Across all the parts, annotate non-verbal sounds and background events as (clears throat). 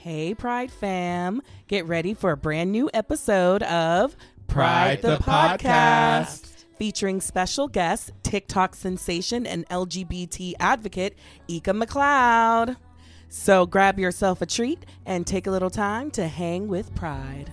Hey, Pride fam. Get ready for a brand new episode of Pride the Podcast. featuring special guest, TikTok sensation, and LGBT advocate, Eeka McLeod. So grab yourself a treat and take a little time to hang with Pride.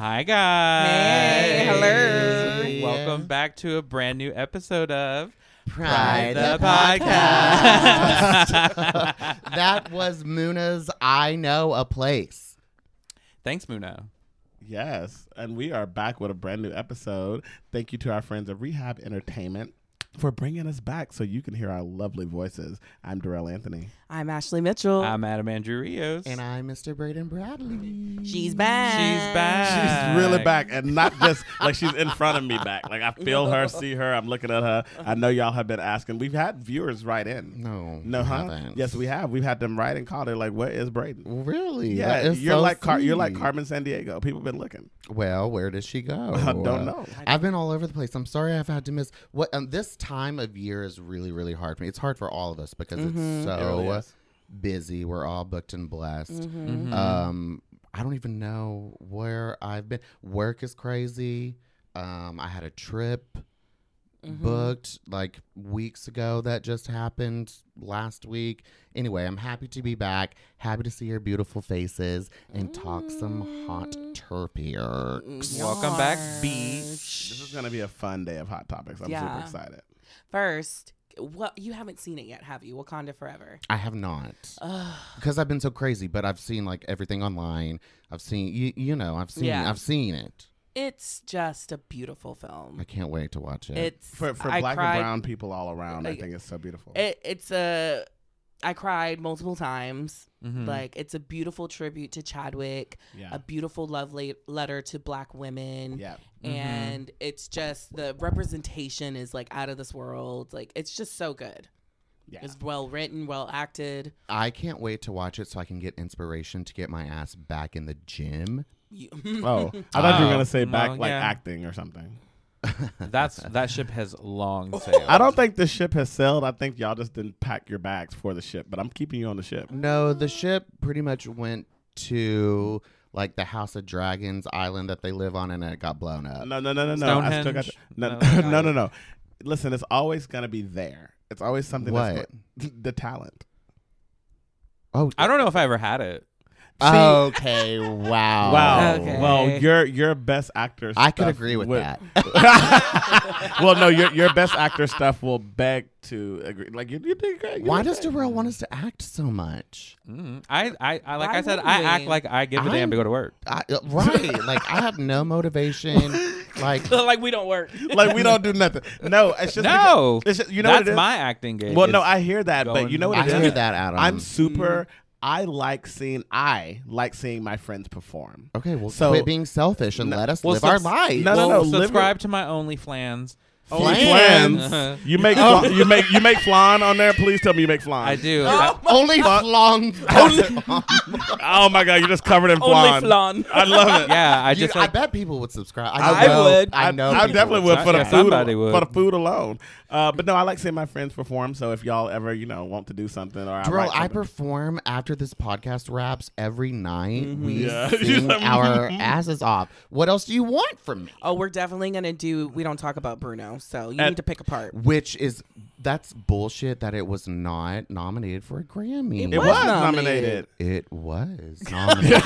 Hi, guys. Hey, hello. Welcome back to a brand new episode of Pride the the Podcast. (laughs) that was Muna's I Know a Place. Thanks, Muna. Yes, and we are back with a brand new episode. Thank you to our friends of Rehab Entertainment for bringing us back so you can hear our lovely voices. I'm Dorell Anthony. I'm Ashley Mitchell. I'm Adam Andrew Rios. And I'm Mr. Braden Bradley. She's back. She's back. She's really back, and not just like she's in front of me back. Like I feel her, see her. I'm looking at her. I know y'all have been asking. We've had viewers write in. No. No, huh? haven't. Yes, we have. We've had them write and call. They're like, "Where is Braden?" Really? Yeah, That is you're so like Car- you're like. Carmen Sandiego. People have been looking. Well, where does she go? I (laughs) don't know. I've been all over the place. I'm sorry I've had to miss what um, this time of year is really, really hard for me. It's hard for all of us because It it's so really is. Busy. We're all booked and blessed. Mm-hmm. Mhm. Um, I don't even know where I've been. Work is crazy. Um, I had a trip Mm-hmm. booked like weeks ago that just happened last week. Anyway, I'm happy to be back. Happy to see your beautiful faces and talk some hot turpier. Welcome back, beach. This is gonna be a fun day of hot topics. I'm Yeah. super excited. First, what you haven't seen it yet, have you? Wakanda Forever. I have not because I've been so crazy, but I've seen like everything online. I've seen you, you know, I've seen, Yeah. I've seen it. It's just a beautiful film. I can't wait to watch it. It's For for I black cried, and brown people all around, I Like, think it's so beautiful. It, it's a. I cried multiple times. Mhm. Like it's a beautiful tribute to Chadwick, yeah. a beautiful love la- letter to Black women, yeah. and it's just the representation is like out of this world. Like it's just so good. Yeah. It's well written, well acted. I can't wait to watch it so I can get inspiration to get my ass back in the gym. You- Oh, I thought you were Oh, gonna say back well, like yeah. acting or something. That's that ship has long (laughs) sailed. I don't think the ship has sailed. I think y'all just didn't pack your bags for the ship. But I'm keeping you on the ship. No, the ship pretty much went to like the House of Dragons island that they live on, and it got blown up. No, no, no, no, no. I still got Stonehenge? no, No. no, no, no. Listen, it's always gonna be there. It's always something. What? That's (laughs) the talent. Oh, I don't know if I ever had it. Okay, wow, Wow. Okay. Well, your your best actor. I could agree with would- that. (laughs) (laughs) well, no, your your best actor stuff will beg to agree. Like you, you did great. You Why did does great. Dorell want us to act so much? Mm. I, I, I, like Why I said, I we? act like I give a damn to go to work. I, uh, right, like I have no motivation. (laughs) Like like we don't work. like we don't do nothing? No, it's just No, because- it's just, you know that's what it is? my acting game. Well, no, I hear that, but you know what I it is? hear that, Adam. I'm super. I like seeing. I like seeing my friends perform. okay. Well, So- quit being selfish and No, let us well, live our subs- life. No, no, well, no, live subscribe to my only OnlyFans. Only Flans. flans. You make (laughs) fla- you make you make flan on there. Please tell me you make flan. I do. Only flong. (laughs) Oh my god, you're just covered in flan. Only flan. flan. I love it. yeah, I I, just I like bet people would subscribe. I know, would. I know. I people definitely would for the Yeah, food. somebody would. For the food alone. Uh, but no, I like seeing my friends perform. So if y'all ever, you know, want to do something or I Dorell, write I perform after this podcast wraps every night. Mm-hmm. We Yeah. (laughs) sing our asses off. What else do you want from me? Oh, we're definitely gonna do. We don't talk about Bruno, so you And- need to pick a part. Which is that's bullshit that it was not nominated for a Grammy. It it was was nominated. nominated. It was (laughs) nominated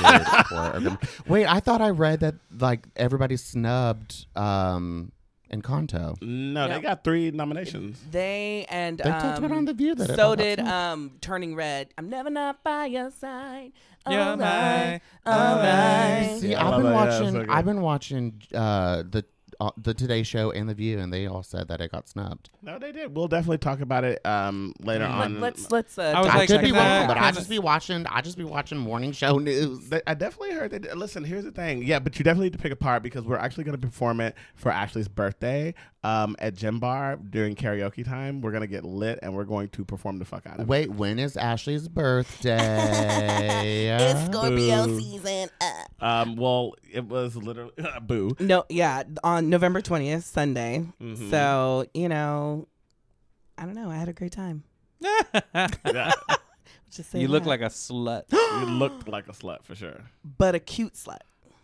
for a Wait, I thought I read that like everybody snubbed um Encanto. No, Yeah. they got three nominations. They and They talked about um, on the View that so all did um Turning Red. I'm never not by your side. Yeah, All my- right, all right. See, Yeah, I I've love been that. Yeah, watching. so. I've been watching uh, the uh, the Today Show and the View, and they all said that it got snubbed. No, they did. We'll definitely talk about it um, later Let, on. let's let's. Uh, I was I like, could be kinda- wrong, but I just be watching. I just be watching morning show news. I definitely heard that. Listen, here's the thing. Yeah, but you definitely need to pick a part because we're actually going to perform it for Ashley's birthday um, at Gym Bar during karaoke time. We're going to get lit and we're going to perform the fuck out of it. Wait, when is Ashley's birthday? (laughs) it's Scorpio Boo. season. Uh. Um, well, it was literally (laughs) boo. No, yeah, on November twentieth, Sunday. Mhm. So you know, I don't know. I had a great time. (laughs) Just say you look that. like a slut. (gasps) you looked like a slut for sure. but a cute slut.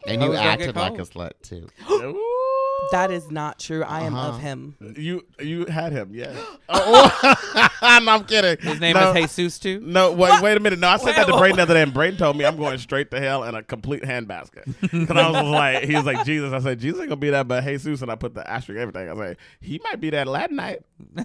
and Oh, you is acted like a slut too. (gasps) Ooh. That is not true. I am Uh-huh. of him. You you had him, yeah. (gasps) oh, (laughs) no, I'm kidding. His name no, is Jesus too. No, wait, wait a minute. No, I said that to Wait, Braden the other day, and Braden told me I'm going straight to hell in a complete handbasket. Because I was like, he was like (laughs) Jesus. I said Jesus ain't gonna be that, but Jesus, and I put the asterisk everything. I was like, he might be that Latin night. (laughs)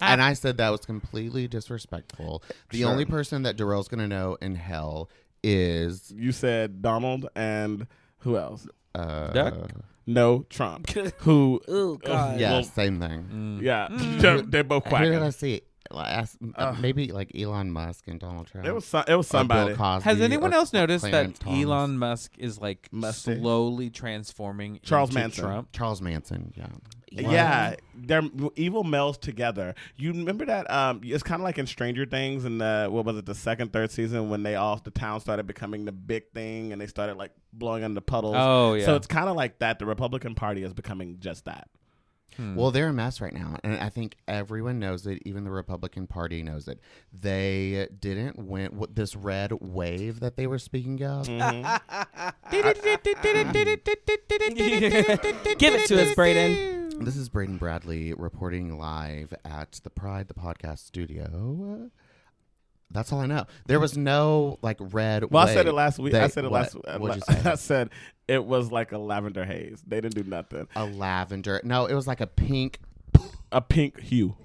and I said that was completely disrespectful. The Sure. only person that Dorell's gonna know in hell is You said Donald and who else? uh, Duck? No, Trump. (laughs) who? Ooh, God. yeah, Well, same thing. Mm. yeah, they're, they're both Who did I see? Like, ask- uh, maybe like Elon Musk and Donald Trump. It was some, it was Or somebody. Cosby Has anyone else noticed Clarence that Thomas. Elon Musk is like Musty. slowly transforming Charles into Manson. Trump? Charles Manson? Yeah. Yeah, they're evil males together. You remember that? Um, it's kind of like in Stranger Things, and the what was it, the second, third season when they all the town started becoming the big thing, and they started like blowing into puddles. Oh yeah. So it's kind of like that. The Republican Party is becoming just that. Hmm. Well, they're a mess right now, and I think everyone knows it. Even the Republican Party knows it. They didn't win what this red wave that they were speaking of. (laughs) Give it to us, Braden. This is Braden Bradley reporting live at the Pride the Podcast Studio. That's all I know. There was no like red. Well, I said it last week. I said it what? last. What'd you (laughs) say? I said it was like a lavender haze. They didn't do nothing. a lavender. No, it was like a pink. A pink hue.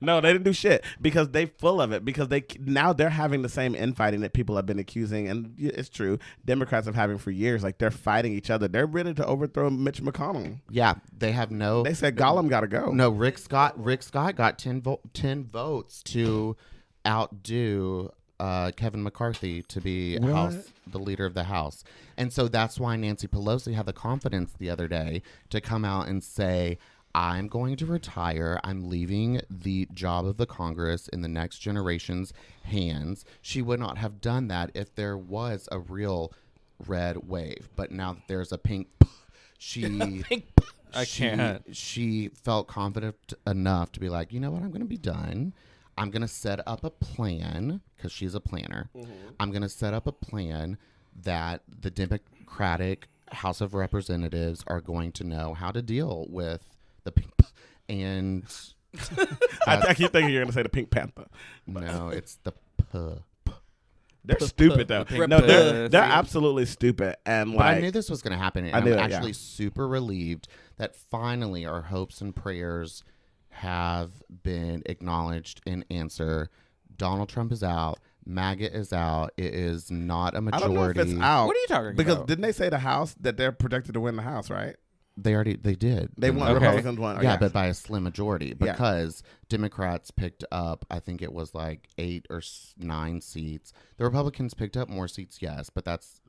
no, they didn't do shit because they full of it. Because they now they're having the same infighting that people have been accusing, and it's true. Democrats have having for years. Like they're fighting each other. They're ready to overthrow Mitch McConnell. Yeah, they have no. They said Gollum got to go. No, Rick Scott. Rick Scott got 10, vo- 10 votes to outdo uh, Kevin McCarthy to be What? House the leader of the House, and so that's why Nancy Pelosi had the confidence the other day to come out and say. I'm going to retire. I'm leaving the job of the Congress in the next generation's hands. She would not have done that if there was a real red wave. But now that there's a pink, she (laughs) I she- can't. She felt confident enough to be like, you know what, I'm going to be done. I'm going to set up a plan because she's a planner. Mm-hmm. I'm going to set up a plan that the Democratic House of Representatives are going to know how to deal with the pink. And (laughs) I, I keep thinking you're going to say the Pink Panther. no, it's (laughs) the P. They're stupid though. pink No, they're they're absolutely stupid. And But I knew this was going to happen. And I I'm knew it, yeah. actually super relieved that finally our hopes and prayers have been acknowledged and answered. Donald Trump is out. MAGA is out. It is not a majority. don't know if it's out. What are you talking Because about? Because didn't they say the House that they're projected to win the House, right? They already they did. They won. Okay. Republicans won. Oh, yeah, but by a slim majority Yeah. because Democrats picked up, I think it was like eight or nine seats. The Republicans picked up more seats, yes, but that's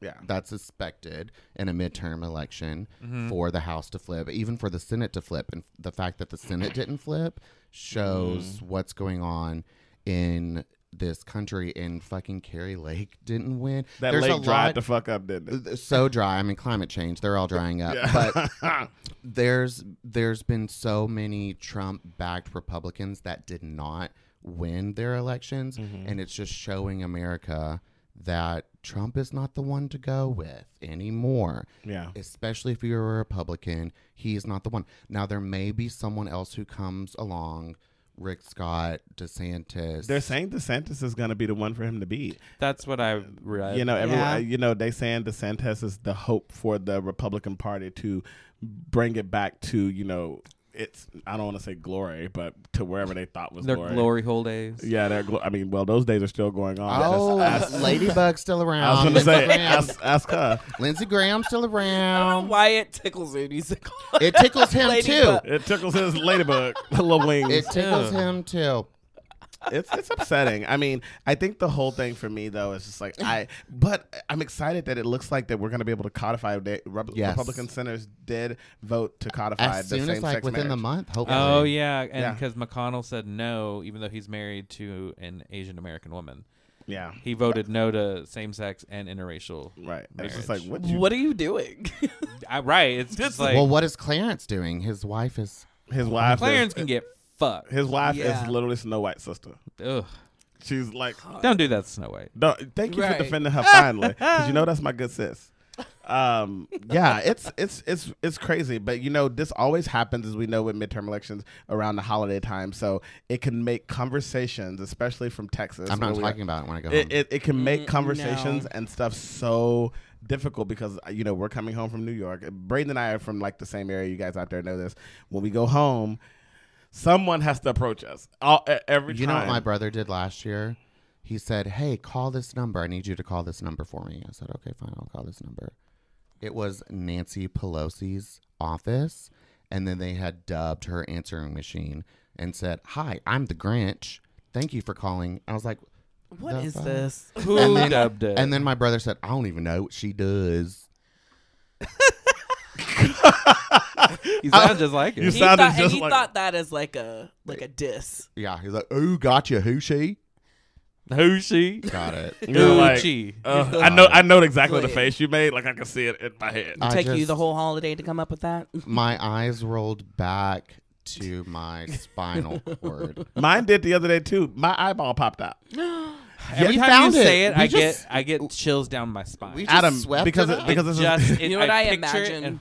yeah. that's expected in a midterm election Mm-hmm. for the House to flip, even for the Senate to flip. And the fact that the Senate didn't flip shows Mm. what's going on in this country. And fucking Kari Lake didn't win. That There's a lake dried lot- the fuck up, didn't it? so dry. I mean, climate change. They're all drying up. Yeah. But (laughs) there's there's been so many Trump backed Republicans that did not win their elections Mm-hmm. and it's just showing America that Trump is not the one to go with anymore. yeah. Especially if you're a Republican, he's not the one. Now there may be someone else who comes along, Rick Scott, DeSantis. They're saying DeSantis is going to be the one for him to beat. That's what I read. you know, everyone. Yeah. You know, they saying DeSantis is the hope for the Republican Party to bring it back to you know it's I don't want to say glory, but to wherever they thought was Their glory. glory hole days. Yeah, they're. Glo- I mean, well, those days are still going on. Oh, Just ask- (laughs) Ladybug's still around. I was going to say, ask, ask her. Lindsey Graham's still I don't know around. why it tickles him. He's like, It tickles him too. It tickles his ladybug, (laughs) little wings. It tickles Ew. him too. It's it's upsetting. I mean, I think the whole thing for me though is just like I, but I'm excited that it looks like that we're going to be able to codify. They, Rep- Yes. Republican senators did vote to codify As the soon same as like sex within the month, hopefully. Oh yeah, and Yeah. because McConnell said no, even though he's married to an Asian American woman, Yeah, he voted no to same sex and interracial. right. And It's just like what you, what are you doing? (laughs) I, right, it's just like well, what is Clarence doing? His wife is. his wife. Clarence is, can get fucked. His wife Yeah. is literally Snow White's sister. Ugh. She's like, Don't do that, Snow White. no, thank you Right. for defending her (laughs) finally, because you know that's my good sis. Um, yeah, it's it's it's it's crazy, but you know this always happens as we know with midterm elections around the holiday time, so it can make conversations, especially from Texas. I'm not where we are- talking about it when I go home. it, it, it can make Mm, conversations no. and stuff so difficult because uh, you know we're coming home from New York. Braden and I are from like the same area. You guys out there know this. When we go home, someone has to approach us all, every you know what my brother did last year? He said, "Hey, call this number. I need you to call this number for me." I said, "Okay, fine. I'll call this number." It was Nancy Pelosi's office, and then they had dubbed her answering machine and said, "Hi, I'm the Grinch. Thank you for calling." I was like, "What is The fuck? this? Who And then- dubbed it? and then my brother said, "I don't even know what she does." (laughs) (laughs) you sound just like You it. He sounded thought, and just he like- thought that as like a like a diss. Yeah, he's like, "Oh, gotcha. Who she?" Who she? Got it. (laughs) You're like, Gucci. uh, I know, I know exactly the Wait. face you made. Like I can see it in my head. I Take you just- the whole holiday to come up with that. (laughs) My eyes rolled back to my spinal cord. Mine did the other day too. My eyeball popped out. (gasps) (gasps) (gasps) Every we time found you say it, We I just- get I get chills down my spine. We just Adam, swept because it it, up. because this just it, You know what I picture it imagine? and-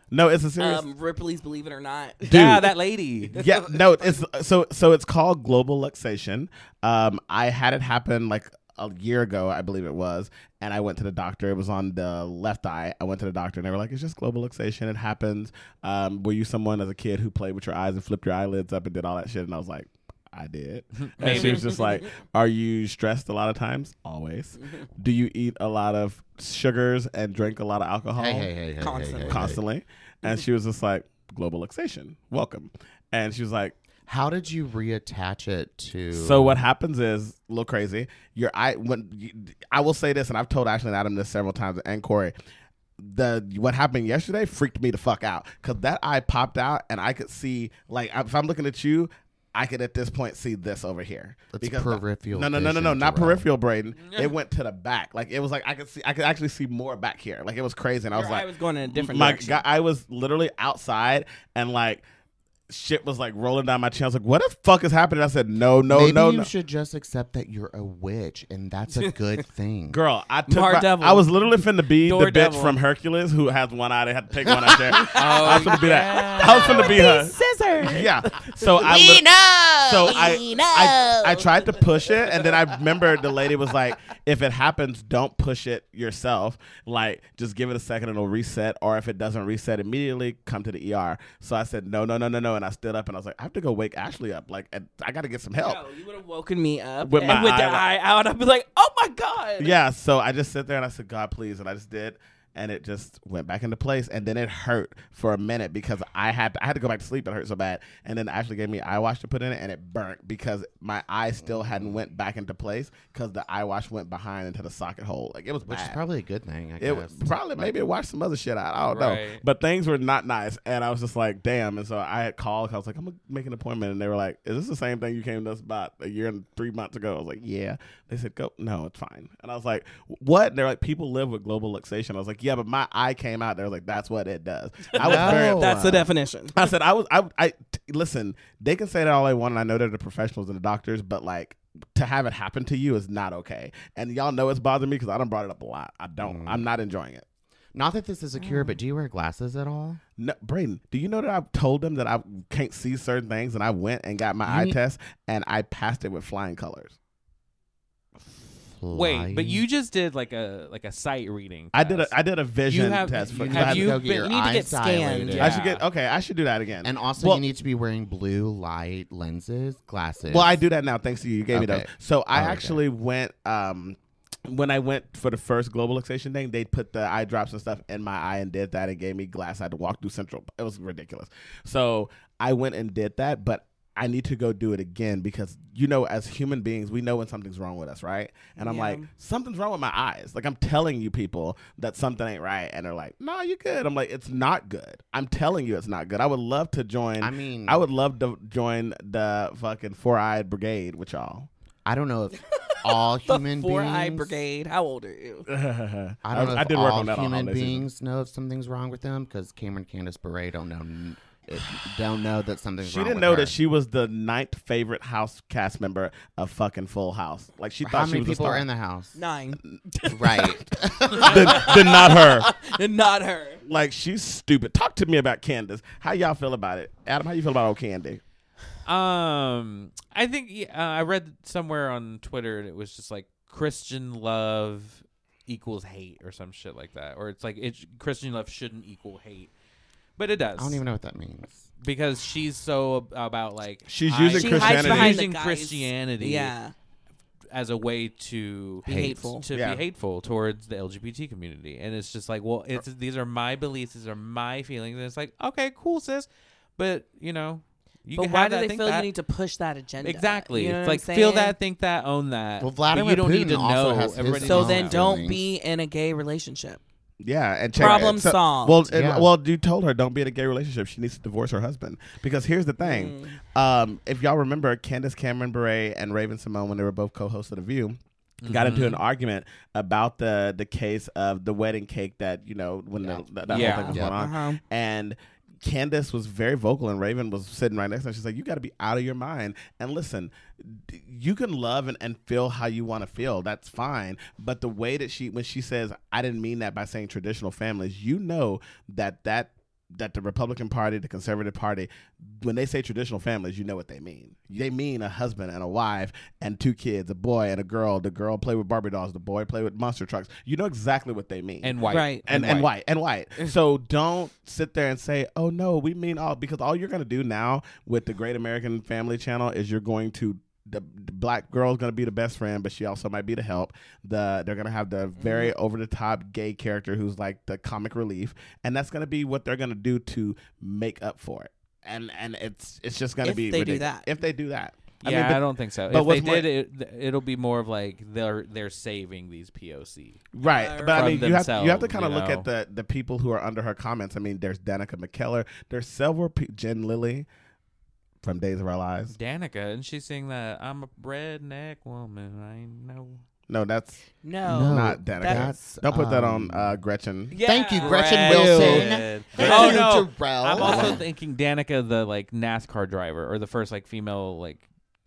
(laughs) no, it's a serious. Um, Ripley's Believe It or Not. yeah, that lady. (laughs) yeah, no, it's so so it's called global luxation. Um, I had it happen like a year ago, I believe it was, and I went to the doctor. It was on the left eye. I went to the doctor, and they were like, "It's just global luxation. It happens." Um, were you someone as a kid who played with your eyes and flipped your eyelids up and did all that shit? And I was like. I did. (laughs) And she was just like, Are you stressed a lot of times? Always. (laughs) Do you eat a lot of sugars and drink a lot of alcohol? Hey, hey, hey, hey, Constantly. hey, hey. constantly. And she was just like, global luxation, welcome. And she was like, How did you reattach it to? so what happens is a little crazy. Your eye, when you, I will say this, and I've told Ashley and Adam this several times, and Corey. The what happened yesterday freaked me the fuck out because that eye popped out and I could see like if I'm looking at you, I could at this point see this over here. It's because peripheral No, no, no, no, no, not peripheral, Braden. It went to the back. Like it was like I could see, I could actually see more back here. Like it was crazy, and I was Your like, I was going in a different my direction. I was literally outside and like shit was like rolling down my chin. I was like, "What the fuck is happening?" I said, "No, no, Maybe no, you no." should just accept that you're a witch, and that's a (laughs) good thing. Girl, I took my, I was literally finna be the bitch from Hercules who has one eye. They had to take one out there. Oh, (laughs) I was finna be that. I was finna be her. Scissors. Yeah. So I lit- so I, I I tried to push it, and then I remember the lady was like, "If it happens, don't push it yourself. Like, just give it a second, and it'll reset. Or if it doesn't reset immediately, come to the ER." So I said, "No, no, no, no, no," and I stood up, and I was like, "I have to go wake Ashley up. Like, I got to get some help." Yo, you would have woken me up With my with the eye- eye out. I'd be like, "Oh my god!" Yeah, so I just sit there and I said, God, please. And I just did. And it just went back into place. And then it hurt for a minute because I had to, I had to go back to sleep. It hurt so bad. And then Ashley gave me eye wash to put in it and it burnt because my eye still hadn't mm. went back into place because the eye wash went behind into the socket hole. Like it was Which is probably a good thing. I It guess. was probably maybe it washed some other shit out. I don't know. But things were not nice. And I was just like, damn. And so I had called. I was like, I'm going to make an appointment. And they were like, Is this the same thing you came to us about a year and three months ago? I was like, Yeah. They said, Go. No, it's fine. And I was like, What? And they're like, People live with global luxation. I was like, Yeah, but my eye came out. They were like, That's what it does. (laughs) I was No. very. That's the definition. I said, I was, I, I, t- listen, they can say that all they want, and I know they're the professionals and the doctors, but like, to have it happen to you is not okay. And y'all know it's bothering me because I don't brought it up a lot. I don't, mm-hmm. I'm not enjoying it. Not that this is a cure, but mm. do you wear glasses at all? No, Braden, do you know that I've told them that I can't see certain things, and I went and got my You eye need- test, and I passed it with flying colors. Wait, but you just did like a like a sight reading. I did a I did a vision have- test. For, you I have had- you- go get your you need to eyes get scanned. dilated. I should get okay. I should do that again. And also, Well- you need to be wearing blue light lenses, glasses. Well, I do that now. Thanks to you. You gave me Okay. those. So I Oh, okay. actually went. um when I went for the first global globalization thing, they put the eye drops and stuff in my eye and did that and gave me glass. I had to walk through Central. It was ridiculous. So I went and did that, but I need to go do it again because you know, as human beings, we know when something's wrong with us, right? And I'm Yeah. like, something's wrong with my eyes. Like I'm telling you people that something ain't right, and they're like, No, you're good. I'm like, it's not good. I'm telling you, it's not good. I would love to join. I mean, I would love to join the fucking four eyed brigade with y'all. I don't know if (laughs) all human Four beings. Brigade. How old are you? (laughs) I don't know I if did work on that human beings know if something's wrong with them because Cameron Candace Bure don't know n- if- don't know that something's She wrong didn't with know her. that she was the ninth favorite house cast member of fucking Full House. Like she How thought she many was a people star. are in the house? Nine. (laughs) right. (laughs) then, then not her. (laughs) and not her. Like she's stupid. Talk to me about Candace. How y'all feel about it, Adam? How you feel about old Candy? Um, I think uh, I read somewhere on Twitter and it was just like Christian love equals hate or some shit like that, or it's like it, Christian love shouldn't equal hate, but it does. I don't even know what that means. because she's so ab- about like She's I- using She Christianity. hides behind using guys. Christianity Yeah. as a way to Be hate, hateful. to Yeah. be hateful towards the LGBT community, and it's just like, well, it's these are my beliefs, these are my feelings, and it's like, okay, cool, sis, but you know, you But can why have do that, they think feel that. you need to push that agenda? Exactly. You know it's what like I'm feel saying? that, think that, own that. Well, But Vladimir you don't need to Putin also know. has his Everybody So knows then don't feelings. be in a gay relationship. Yeah, and check Problem so- solved. Well, and- well, you told her don't be in a gay relationship. She needs to divorce her husband because here's the thing. Mm. Um, if y'all remember, Candace Cameron Bure and Raven Simone, when they were both co-hosts of The View, got into an Mm-hmm. argument about the the case of the wedding cake that you know when the, that, that Yeah. whole thing was Yeah. going on, Uh-huh. and. Candace was very vocal, and Raven was sitting right next to her. She's like, "You got to be out of your mind." And listen, you can love and, and feel how you want to feel. That's fine. But the way that she, when she says, "I didn't mean that by saying traditional families," you know that that that the Republican Party, the Conservative Party, when they say traditional families, you know what they mean. They mean a husband and a wife and two kids, a boy and a girl. The girl play with Barbie dolls, the boy play with monster trucks. You know exactly what they mean and white, Right. and, and white and white. (laughs) so don't sit there and say, "Oh no, we mean all," because all you're going to do now with the Great American Family Channel is you're going to the, the black girl's going to be the best friend, but she also might be the help. The they're going to have the very over the top gay character who's like the comic relief, and that's going to be what they're going to do to make up for it. And and it's it's just going to If be they do that. if they do that. Yeah, I, mean, but- don't think so. but if what's they more- did it, it'll be more of like they're they're saving these POC. Right, Uh, but I mean, you have you have to kind of look know? at the the people who are under her comments. I mean, there's Danica McKellar, there's several pe- Jen Lilley from Days of Our Lives. Danica, and she's saying that I'm a redneck woman. I know. No, that's No. No, not Danica. that's, Don't put that on um, uh, Gretchen. Yeah. Thank you, Gretchen Red. Wilson. Thank oh you, no, Jarrell. I'm also thinking Danica, the like NASCAR driver, or the first like female like.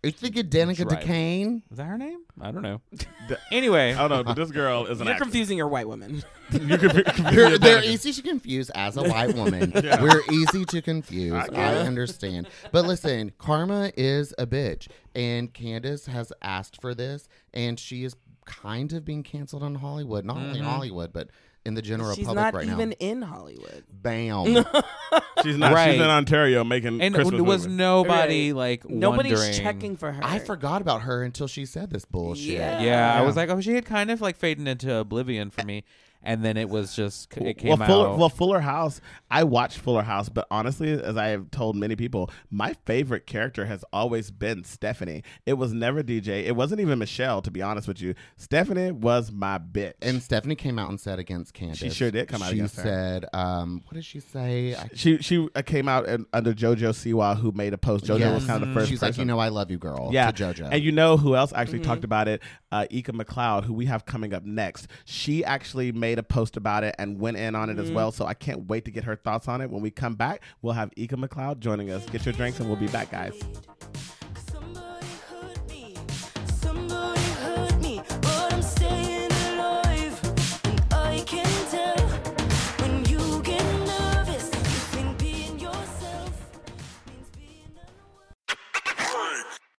Are you thinking Danica Drive. Duquesne? Is that her name? I don't know. (laughs) (laughs) The- anyway, Oh no, but this girl is an You're actress. confusing your white woman. (laughs) You could be- They're, they're easy to confuse as a white woman. We're easy to confuse. I I, understand. But listen, Karma is a bitch. And Candace has asked for this. And she is kind of being canceled on Hollywood. Not only Mhm. Hollywood, but in the general She's public not right even now. in Hollywood. Bam. (laughs) She's not. Right. She's in Ontario making and Christmas there was movies. nobody like Nobody's wondering- checking for her. I forgot about her until she said this bullshit. Yeah. Yeah, I was like, oh, she had kind of like faded into oblivion for me, and then it was just it came well, Fuller, out. well, Fuller House. I watched Fuller House, but honestly, as I have told many people, my favorite character has always been Stephanie. It was never DJ. It wasn't even Michelle, to be honest with you. Stephanie was my bitch. And Stephanie came out and said against Candace. She sure did come out she against her. said, um, what did she say? I she she uh, came out and, under JoJo Siwa, who made a post. JoJo was kind of the first. She's like, you know, I love you, girl. Yeah, to JoJo. And you know who else actually Mm-hmm. talked about it? Uh, Eeka McLeod, who we have coming up next. She actually made a post about it and went in on it Mm-hmm. as well. So I can't wait to get her thoughts on it. When we come back, we'll have Eeka McLeod joining us. Get your drinks and we'll be back, guys.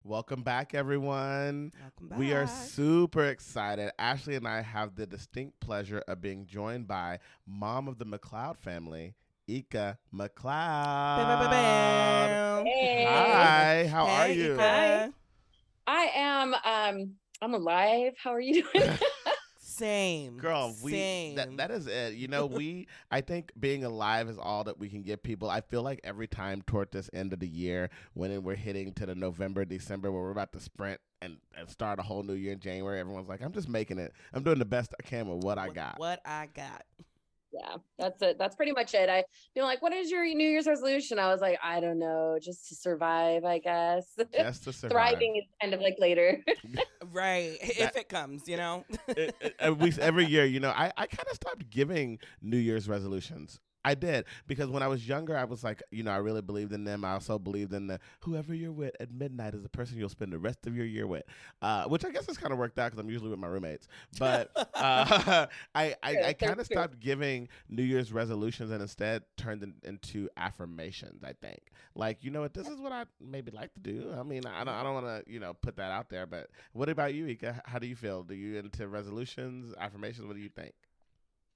Welcome back, everyone. Welcome We are super excited. Ashley and I have the distinct pleasure of being joined by mom of the McLeod family, Eeka McLeod. Hey. Hi, how are you? Eeka. I am um I'm alive. How are you doing? (laughs) Same. Girl, we Same. that, that is it. You know, we (laughs) I think being alive is all that we can give people. I feel like every time toward this end of the year, when we're hitting to the November, December, where we're about to sprint and, and start a whole new year in January, everyone's like, I'm just making it. I'm doing the best I can with what I got. What I got. Yeah, that's it. That's pretty much it. I feel like, what is your New Year's resolution? I was like, I don't know, just to survive, I guess. Just to (laughs) survive. Thriving is kind of like later. (laughs) Right. (laughs) if it comes, you know. it, it- at least every year, you know, I, I kind of stopped giving New Year's resolutions. I did because when I was younger, I was like, you know, I really believed in them. I also believed in the whoever you're with at midnight is the person you'll spend the rest of your year with, uh, which I guess has kind of worked out because I'm usually with my roommates. But (laughs) uh, (laughs) I I, I kind of stopped giving New Year's resolutions and instead turned them into affirmations. I think, like, you know what, this is what I maybe like to do. I mean, I don't I don't want to you know put that out there. But what about you, Eeka? How do you feel? Do you into resolutions, affirmations? What do you think?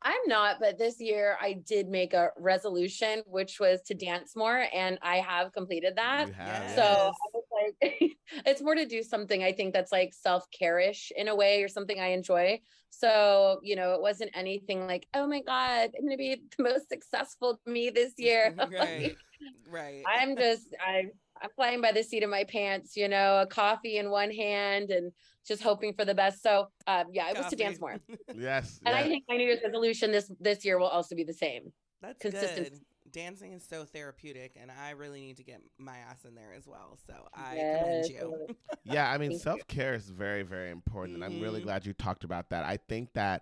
I'm not, but this year I did make a resolution, which was to dance more, and I have completed that. You have, So Yes. I was like, (laughs) it's more to do something I think that's like self care-ish in a way or something I enjoy. So, you know, it wasn't anything like, oh my God, I'm gonna be the most successful me this (laughs) year. (laughs) right. Right. I'm just I I'm flying by the seat of my pants, you know, a coffee in one hand and just hoping for the best. So um yeah, it was to dance more. (laughs) Yes. And I think my New Year's resolution this this year will also be the same. That's Consistency. good. Dancing is so therapeutic, and I really need to get my ass in there as well. So I Yes, commend you. Yeah, I mean, self care is very, very important. And I'm really Mhm. glad you talked about that. I think that,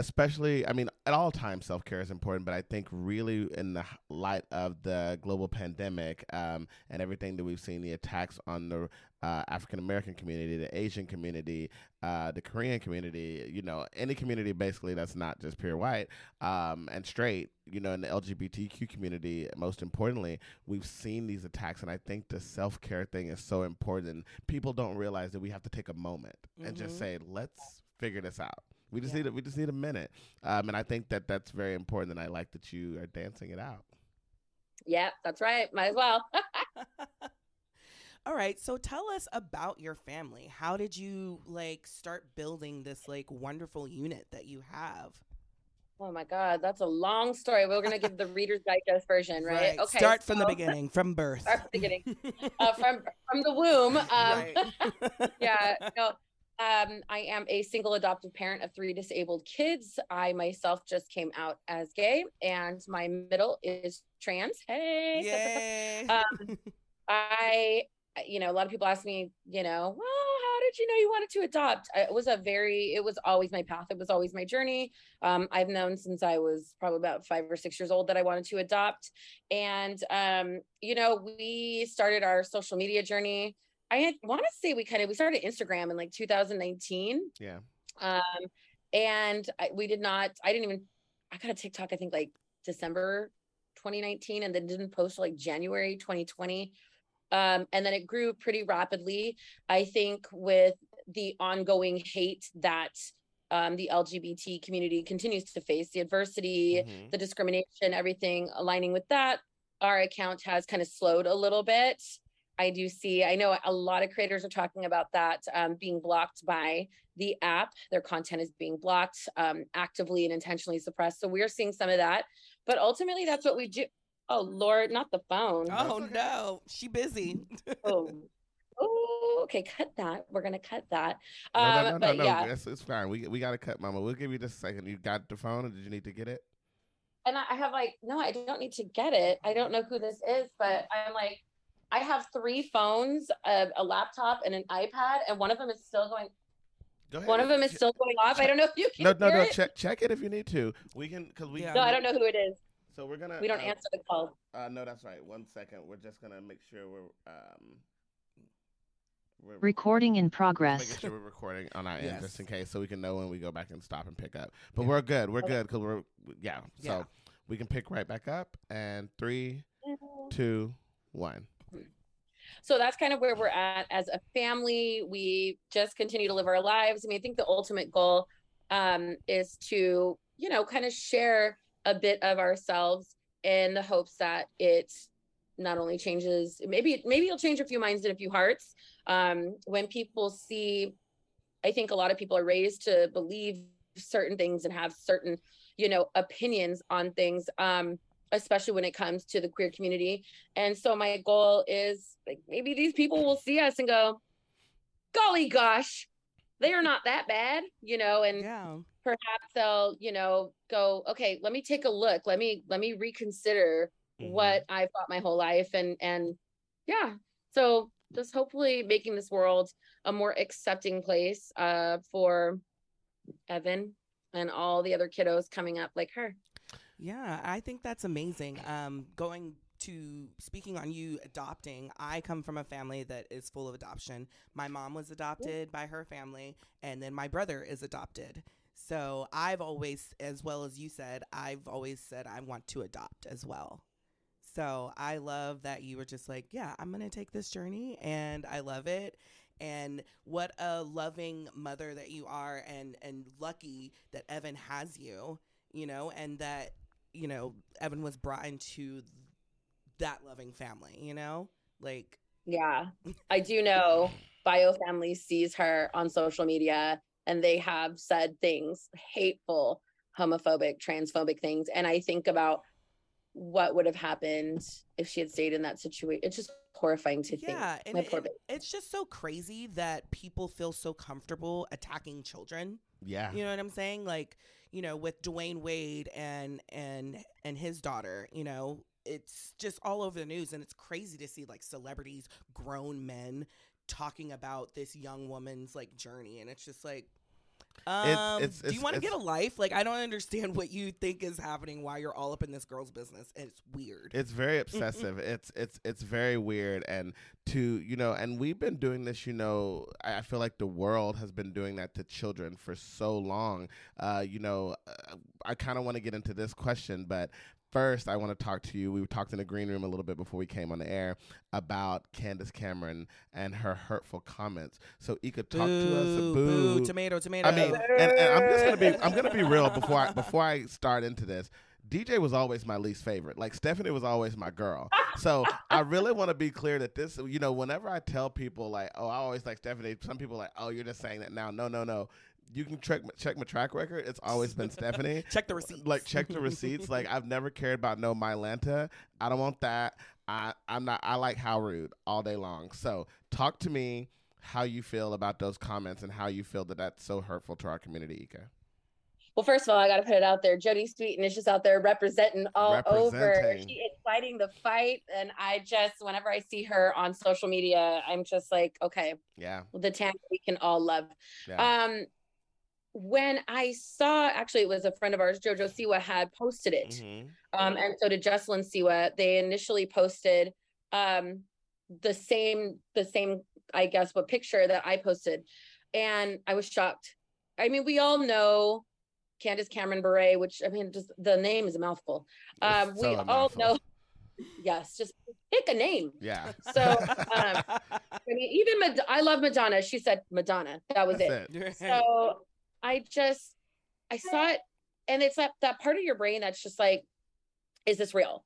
especially, I mean, at all times, self care is important, but I think really in the light of the global pandemic um, and everything that we've seen, the attacks on the uh, African American community, the Asian community, uh, the Korean community, you know, any community basically that's not just pure white um, and straight, you know, in the LGBTQ community, most importantly, we've seen these attacks. And I think the self care thing is so important. People don't realize that we have to take a moment and just Mhm. say, let's figure this out. We just Yeah. need a, we just need a minute, um, and I think that that's very important. And I like that you are dancing it out. Yeah, that's right. Might as well. (laughs) All right, so tell us about your family. How did you like start building this like wonderful unit that you have? Oh my God, that's a long story. We're gonna give the (laughs) Reader's Digest version, right? Okay. Start from the beginning, from birth. (laughs) Start from the beginning. Uh, from from the womb. Um, right. yeah. No, um, I am a single adoptive parent of three disabled kids. I myself just came out as gay, and my middle is trans. Hey. (laughs) Yay. Um, (laughs) I, you know, a lot of people ask me, you know, well, how did you know you wanted to adopt? It was a very, it was always my path. It was always my journey. Um, I've known since I was probably about five or six years old that I wanted to adopt. And, um, you know, we started our social media journey. I want to say we kind of, we started Instagram in like 2019. Yeah. Um, and I, we did not, I didn't even, I got a TikTok, I think like December 2019, and then didn't post like January 2020. Um, and then it grew pretty rapidly. I think with the ongoing hate that um, the LGBT community continues to face, the adversity, Mhm. the discrimination, everything aligning with that, our account has kind of slowed a little bit. I do see, I know a lot of creators are talking about that um, being blocked by the app. Their content is being blocked, um, actively and intentionally suppressed. So we're seeing some of that. But ultimately, that's what we do. Oh, Lord, not the phone. oh okay. no, she busy. Oh, (laughs) oh okay, cut that. We're going to cut that. No, Um, no, no, no, but no. yeah. It's, it's fine. We we got to cut, Mama. We'll give you just a second. You got the phone, or did you need to get it? and I I have like, no, I don't need to get it. I don't know who this is, but I'm like, I have three phones, a, a laptop, and an iPad, and one of them is still going. Go ahead. One of them is still going off. I don't know if you can No, no, hear no. it. Check check it if you need to. We can because we. Yeah. No, I don't know who it is. So we're gonna. We don't uh, answer the call. Uh, no, that's right. One second. We're just gonna make sure we're um. We're Recording in making progress. sure we're recording on our end Yes. just in case, so we can know when we go back and stop and pick up. But we're good. We're Okay. good because we're yeah. So we can pick right back up. And three, two, one. So that's kind of where we're at as a family. We just continue to live our lives. I mean i think the ultimate goal um, is to you know kind of share a bit of ourselves in the hopes that it not only changes maybe maybe it'll change a few minds and a few hearts. Um, when people see i think a lot of people are raised to believe certain things and have certain you know opinions on things. Um, especially when it comes to the queer community. And so my goal is like maybe these people will see us and go golly gosh they are not that bad you know and Yeah. perhaps they'll you know go okay let me take a look. Let me let me reconsider Mhm. what i've thought my whole life. And and yeah. So just hopefully making this world a more accepting place uh for evan and all the other kiddos coming up like her Yeah, I think that's amazing. Um, going to speaking on you adopting, I come from a family that is full of adoption. My mom was adopted by her family, and then my brother is adopted. So I've always, as well as you said, I've always said I want to adopt as well. So I love that you were just like, yeah, I'm going to take this journey and I love it. And what a loving mother that you are and and lucky that Evan has you, you know, and that you know, Evan was brought into that loving family, you know? Like Yeah, I do know Bio Family sees her on social media and they have said things hateful, homophobic, transphobic things. And I think about what would have happened if she had stayed in that situation. It's just horrifying to think, yeah, think. and My it- poor baby. it's just so crazy that people feel so comfortable attacking children. Yeah. You know what I'm saying? Like, you know, with Dwyane Wade and and and his daughter, you know, it's just all over the news and it's crazy to see like celebrities, grown men talking about this young woman's like journey and it's just like um, it's- do you want to get a life? Like, I don't understand (laughs) what you think is happening while you're all up in this girl's business. It's weird. It's very obsessive. it's it's it's very weird, and to you know, and we've been doing this. You know, I, I feel like the world has been doing that to children for so long. Uh, you know, uh, I kind of want to get into this question, but first I want to talk to you. We talked in the green room a little bit before we came on the air about Candace Cameron and her hurtful comments. So Eeka, talk to us. Boo, Boo, boo, tomato, tomato. I mean, and, and I'm just gonna be I'm gonna be real before I before I start into this. DJ was always my least favorite. Like Stephanie was always my girl. So I really want to be clear that this, you know, whenever I tell people like, oh, I always like Stephanie. Some people are like, oh, you're just saying that now. No, no, no. You can check check my track record. It's always been Stephanie. (laughs) check the receipts. Like check the receipts. like I've never cared about no Mylanta. I don't want that. I I'm not. I like how rude all day long. So talk to me how you feel about those comments and how you feel that that's so hurtful to our community, Eeka. Well, first of all, I got to put it out there. Jodie Sweetin is just out there representing all over. Representing. She is fighting the fight. And I just, whenever I see her on social media, I'm just like, okay, Yeah. the Tanya we can all love. Yeah. Um, when I saw, actually, it was a friend of ours, Jojo Siwa, had posted it. Mhm. Um, and so did Jessalyn Siwa. They initially posted um, the same, the same, I guess, what picture that I posted, and I was shocked. I mean, we all know Candace Cameron Bure, which I mean, just the name is a mouthful. Um, It's we a all mouthful. know. Yes, just pick a name. Yeah. So, um, (laughs) I mean, even Mad- I love Madonna. She said Madonna. That was That's it. it. So I just I saw it and it's that that part of your brain that's just like, is this real?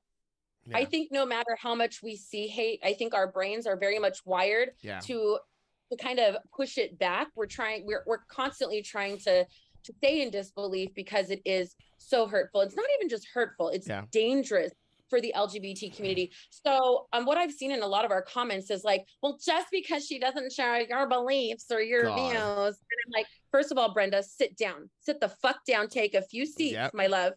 I think no matter how much we see hate, I think our brains are very much wired Yeah. to to kind of push it back. We're trying we're we're constantly trying to to stay in disbelief because it is so hurtful. It's not even just hurtful, it's Yeah. dangerous for the LGBT community. So, um, what I've seen in a lot of our comments is like, well, just because she doesn't share your beliefs or your God. views, and I'm like, first of all, Brenda, sit down, sit the fuck down, take a few seats, Yep. my love.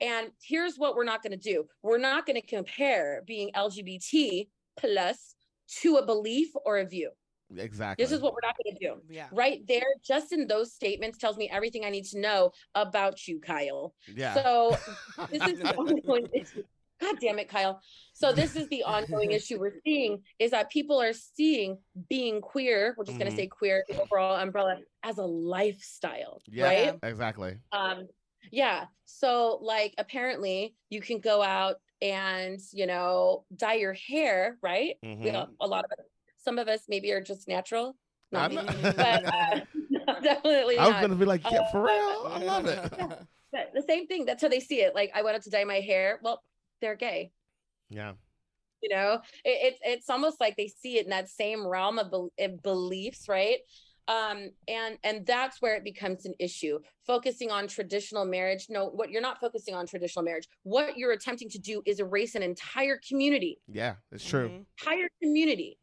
And here's what we're not going to do: we're not going to compare being LGBT plus to a belief or a view. Exactly. This is what we're not going to do. yeah. Right there, just in those statements, tells me everything I need to know about you, Kyle. Yeah. So (laughs) this is the ongoing issue. God damn it, Kyle. So this is the ongoing (laughs) issue we're seeing is that people are seeing being queer, we're just Mhm. gonna say queer, the overall umbrella, as a lifestyle. yeah. Right. Exactly. Um, yeah. So like apparently you can go out and you know dye your hair right we Mhm. all- a lot of us some of us maybe are just natural not me, not- but uh, (laughs) no, definitely I was not. gonna be like, yeah, for Uh, real. I love it. (laughs) But the same thing that's how they see it like i wanted to dye my hair well they're gay Yeah. you know it, it's it's almost like they see it in that same realm of, bel of beliefs right um and and that's where it becomes an issue focusing on traditional marriage no what you're not focusing on traditional marriage what you're attempting to do is erase an entire community Yeah, it's true. Mhm. entire community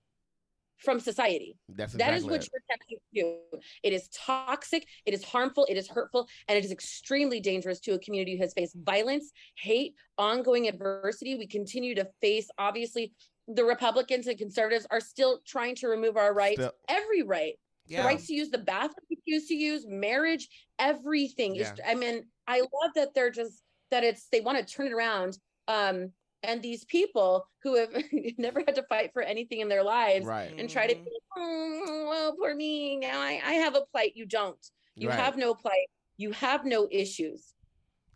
from society That's that is what you're attempting to do. It is toxic, it is harmful, it is hurtful, and it is extremely dangerous to a community who has faced violence, hate, ongoing adversity. We continue to face, obviously, the Republicans and conservatives are still trying to remove our rights, Still- every right. Yeah. The rights to use the bathroom we choose to use, marriage, everything is I mean, I love that they're just that it's they want to turn it around. Um, and these people who have (laughs) never had to fight for anything in their lives Right. and try to be, oh, well, poor me. Now I, I have a plight. You don't. You Right. have no plight. You have no issues.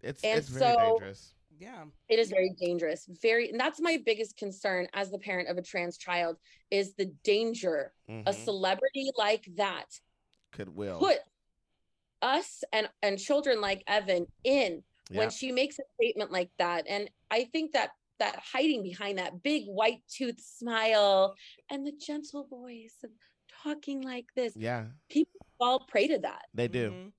It's and it's very so- dangerous. Yeah. It is very dangerous. Very, and that's my biggest concern as the parent of a trans child is the danger a Mhm. celebrity like that Could will. put us and and children like Evan in Yeah. when she makes a statement like that. And I think that that hiding behind that big white tooth smile and the gentle voice and talking like this, yeah, people fall prey to that. they do. Mhm.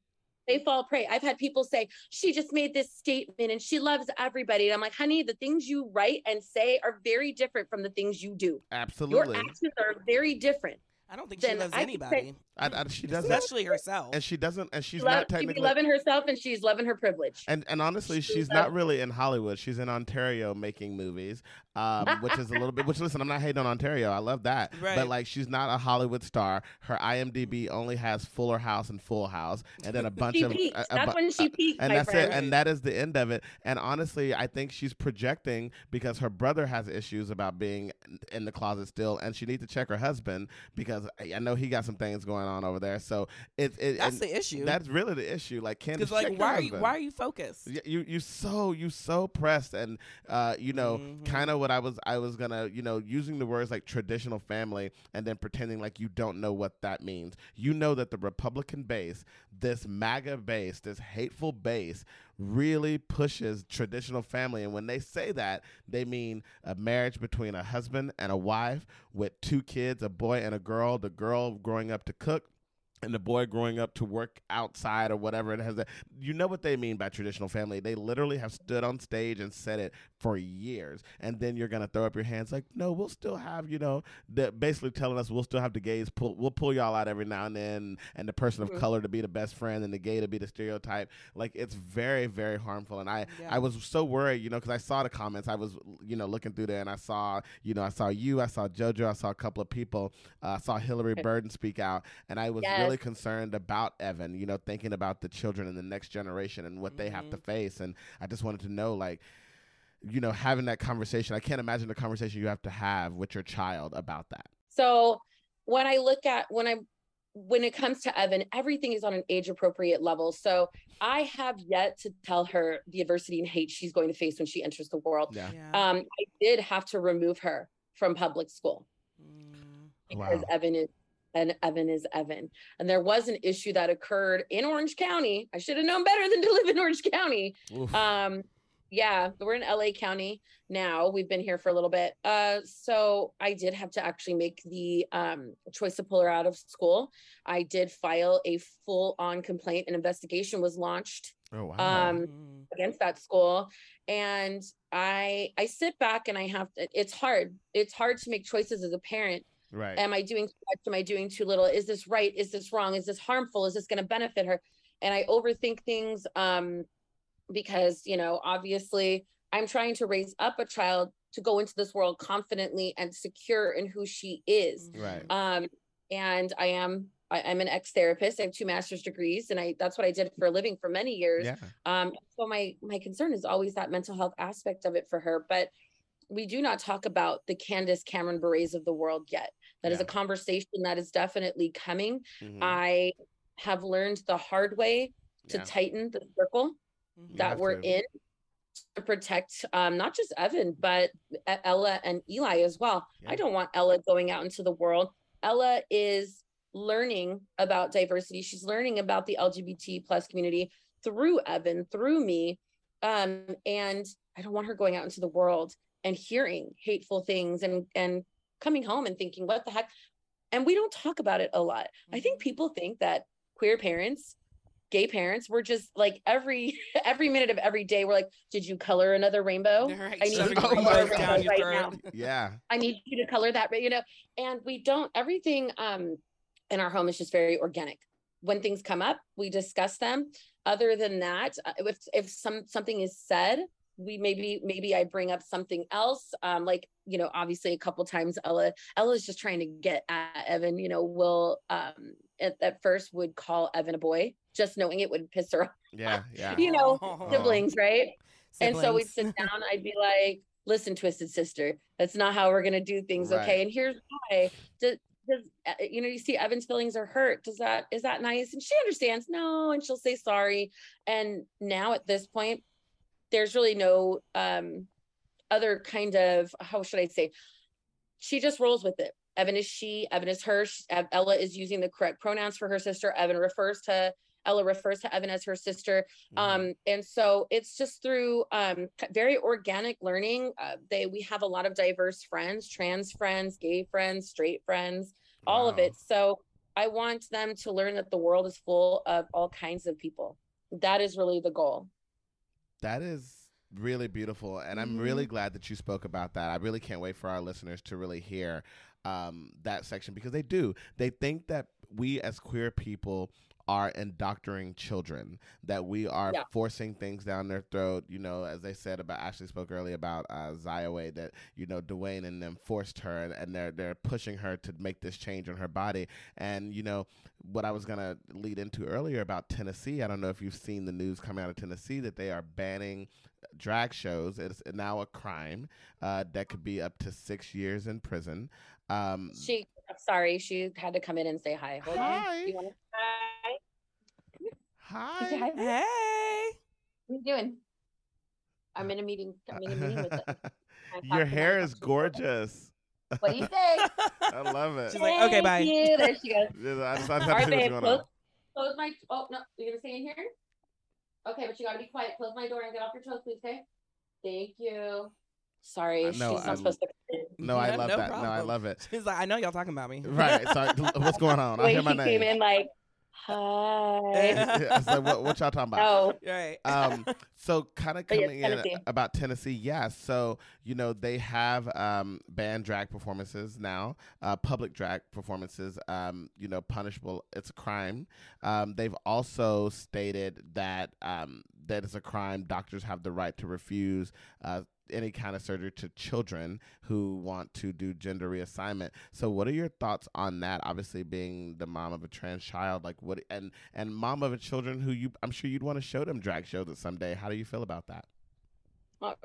They fall prey. I've had people say, she just made this statement and she loves everybody. And I'm like, honey, the things you write and say are very different from the things you do. Absolutely. Your actions are very different. I don't think she loves I could say- anybody, I, I, she doesn't, especially herself. and she doesn't, and she's Love, not she be technically. loving herself and she's loving her privilege. And and honestly, She's she's not (laughs) really in Hollywood. She's in Ontario making movies, um, which is a little bit. Which listen, I'm not hating on Ontario. I love that, Right. but like she's not a Hollywood star. Her IMDb only has Fuller House and Full House, and then a bunch she of. peaked. a- a That's bu- when she peaked, and my that's friend. it and that is the end of it and honestly i think she's projecting because her brother has issues about being in the closet still and she needs to check her husband because i I know he got some things going on over there so it's it, That's the issue. that's really the issue like Candace, Because like, why are you why are you focused? Y- you you so you so pressed and uh you know Mhm. kind of what i was i was gonna you know using the words like traditional family and then pretending like you don't know what that means you know that the republican base this maga base this hateful base really pushes traditional family. And when they say that they mean a marriage between a husband and a wife with two kids a boy and a girl the girl growing up to cook and the boy growing up to work outside or whatever it has that you know what they mean by traditional family they literally have stood on stage and said it for years and then you're gonna throw up your hands like no we'll still have you know the basically telling us we'll still have the gays pull we'll pull y'all out every now and then and the person of Mhm. color to be the best friend and the gay to be the stereotype like it's very very harmful and i Yeah. i was so worried you know because i saw the comments i was you know looking through there and i saw you know i saw you i saw jojo i saw a couple of people uh, i saw hillary (laughs) burden speak out and i was Yes. really concerned about evan you know thinking about the children and the next generation and what they have to face and i just wanted to know like you know having that conversation i can't imagine the conversation you have to have with your child about that So when I look at when I when it comes to Evan, everything is on an age appropriate level. So I have yet to tell her the adversity and hate she's going to face when she enters the world. yeah Yeah. Um, I did have to remove her from public school Mm. because Wow. Evan is and Evan is Evan. And there was an issue that occurred in Orange County. I should have known better than to live in Orange County. Oof. Um, yeah, we're in LA County now. We've been here for a little bit. Uh, so I did have to actually make the um, choice to pull her out of school. I did file a full on complaint. An investigation was launched oh wow um, against that school and i i sit back and i have to it's hard it's hard to make choices as a parent right. Am i doing too much? Am i doing too little? Is this right? Is this wrong? Is this harmful? Is this going to benefit her? And i overthink things um because you know obviously i'm trying to raise up a child to go into this world confidently and secure in who she is. Right. Um and i am I, i'm an ex-therapist. I have two master's degrees and i that's what i did for a living for many years. Yeah. Um, so my my concern is always that mental health aspect of it for her, but we do not talk about the Candace Cameron Bures of the world yet. That is Yeah. a conversation that is definitely coming. Mhm. I have learned the hard way to Yeah. tighten the circle Mhm. that we're to. in to protect um, not just Evan, but Ella and Eli as well. Yeah. I don't want Ella going out into the world. Ella is learning about diversity. She's learning about the LGBT plus community through Evan, through me. Um, and I don't want her going out into the world and hearing hateful things and and coming home and thinking, what the heck? And we don't talk about it a lot. I think people think that queer parents, gay parents, we're just like every (laughs) every minute of every day, we're like, did you color another rainbow? Right, I need shoving you to color my a God. rainbow down right now. Yeah. I need you to color that, but you know, and we don't everything um in our home is just very organic. When things come up, we discuss them. Other than that, uh, if if some something is said, we maybe maybe I bring up something else. Um, like you know, obviously a couple times Ella Ella's just trying to get at Evan. You know, will um at, at first would call Evan a boy, just knowing it would piss her off. (laughs) Yeah. Yeah. You know, Oh. (laughs) siblings, right? And so we'd sit down, I'd be like, listen, Twisted Sister, that's not how we're gonna do things, Right. okay? And here's why. Does, does uh, you know, you see Evan's feelings are hurt. Does that is that nice? And she understands, no, and she'll say sorry. And now at this point, there's really no um other kind of how should I say? She just rolls with it. Evan is she, Evan is her. Ella is using the correct pronouns for her sister. Evan refers to Ella refers to Evan as her sister Mhm. um and so it's just through um very organic learning uh, they we have a lot of diverse friends trans friends gay friends straight friends all of it so i want them to learn that the world is full of all kinds of people that is really the goal That is really beautiful, and I'm Mm-hmm. really glad that you spoke about that. I really can't wait for our listeners to really hear um, that section because they do. They think that we as queer people are indoctrinating children, that we are Yeah. forcing things down their throat. You know, as they said about Ashley spoke earlier about uh, Zaya Wade, that you know Dwyane and them forced her, and, and they're they're pushing her to make this change on her body. And you know what I was gonna lead into earlier about Tennessee. I don't know if you've seen the news coming out of Tennessee that they are banning drag shows. It's now a crime uh, that could be up to six years in prison. Um, she sorry she had to come in and say hi Hold on. Hi. Do you wanna- hi hi. Hey. what are you doing i'm in a meeting i'm in a meeting with (laughs) it Your hair is gorgeous. what do you say (laughs) I love it. She's like, okay, Thank bye. you. there she goes (laughs) I just, I just All have right, to see babe, close, close my. Oh no, you're gonna stay in here. Okay, but you gotta be quiet. Close my door and get off your toes, please. Okay. Thank you. Sorry, Uh, she's no, not I'm- supposed to. No, I love no that. No, I love it. She's like, I know y'all talking about me. Right. Sorry. What's going on? I hear my she came name. in like, hi. it's like, what, what y'all talking about? oh, Right. (laughs) um so kind of But yes, coming in about tennessee yeah so you know they have um banned drag performances now uh public drag performances um you know punishable it's a crime um they've also stated that um that it's a crime doctors have the right to refuse uh any kind of surgery to children who want to do gender reassignment. So what are your thoughts on that? Obviously being the mom of a trans child, like what and and mom of a children who you I'm sure you'd want to show them drag shows at someday. How do you feel about that? well,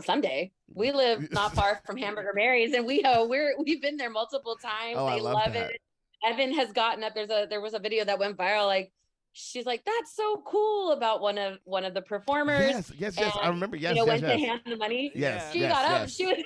someday we (laughs) live not far from Hamburger Mary's, and we uh, we're we've been there multiple times. Oh, I they love love, it. Evan has gotten up. There's a there was a video that went viral. Like she's like, that's so cool about one of one of the performers. Yes, yes, yes. I remember. Yes, you know, yes, went to hand the money. Yes, She yes, got up. yes. She was.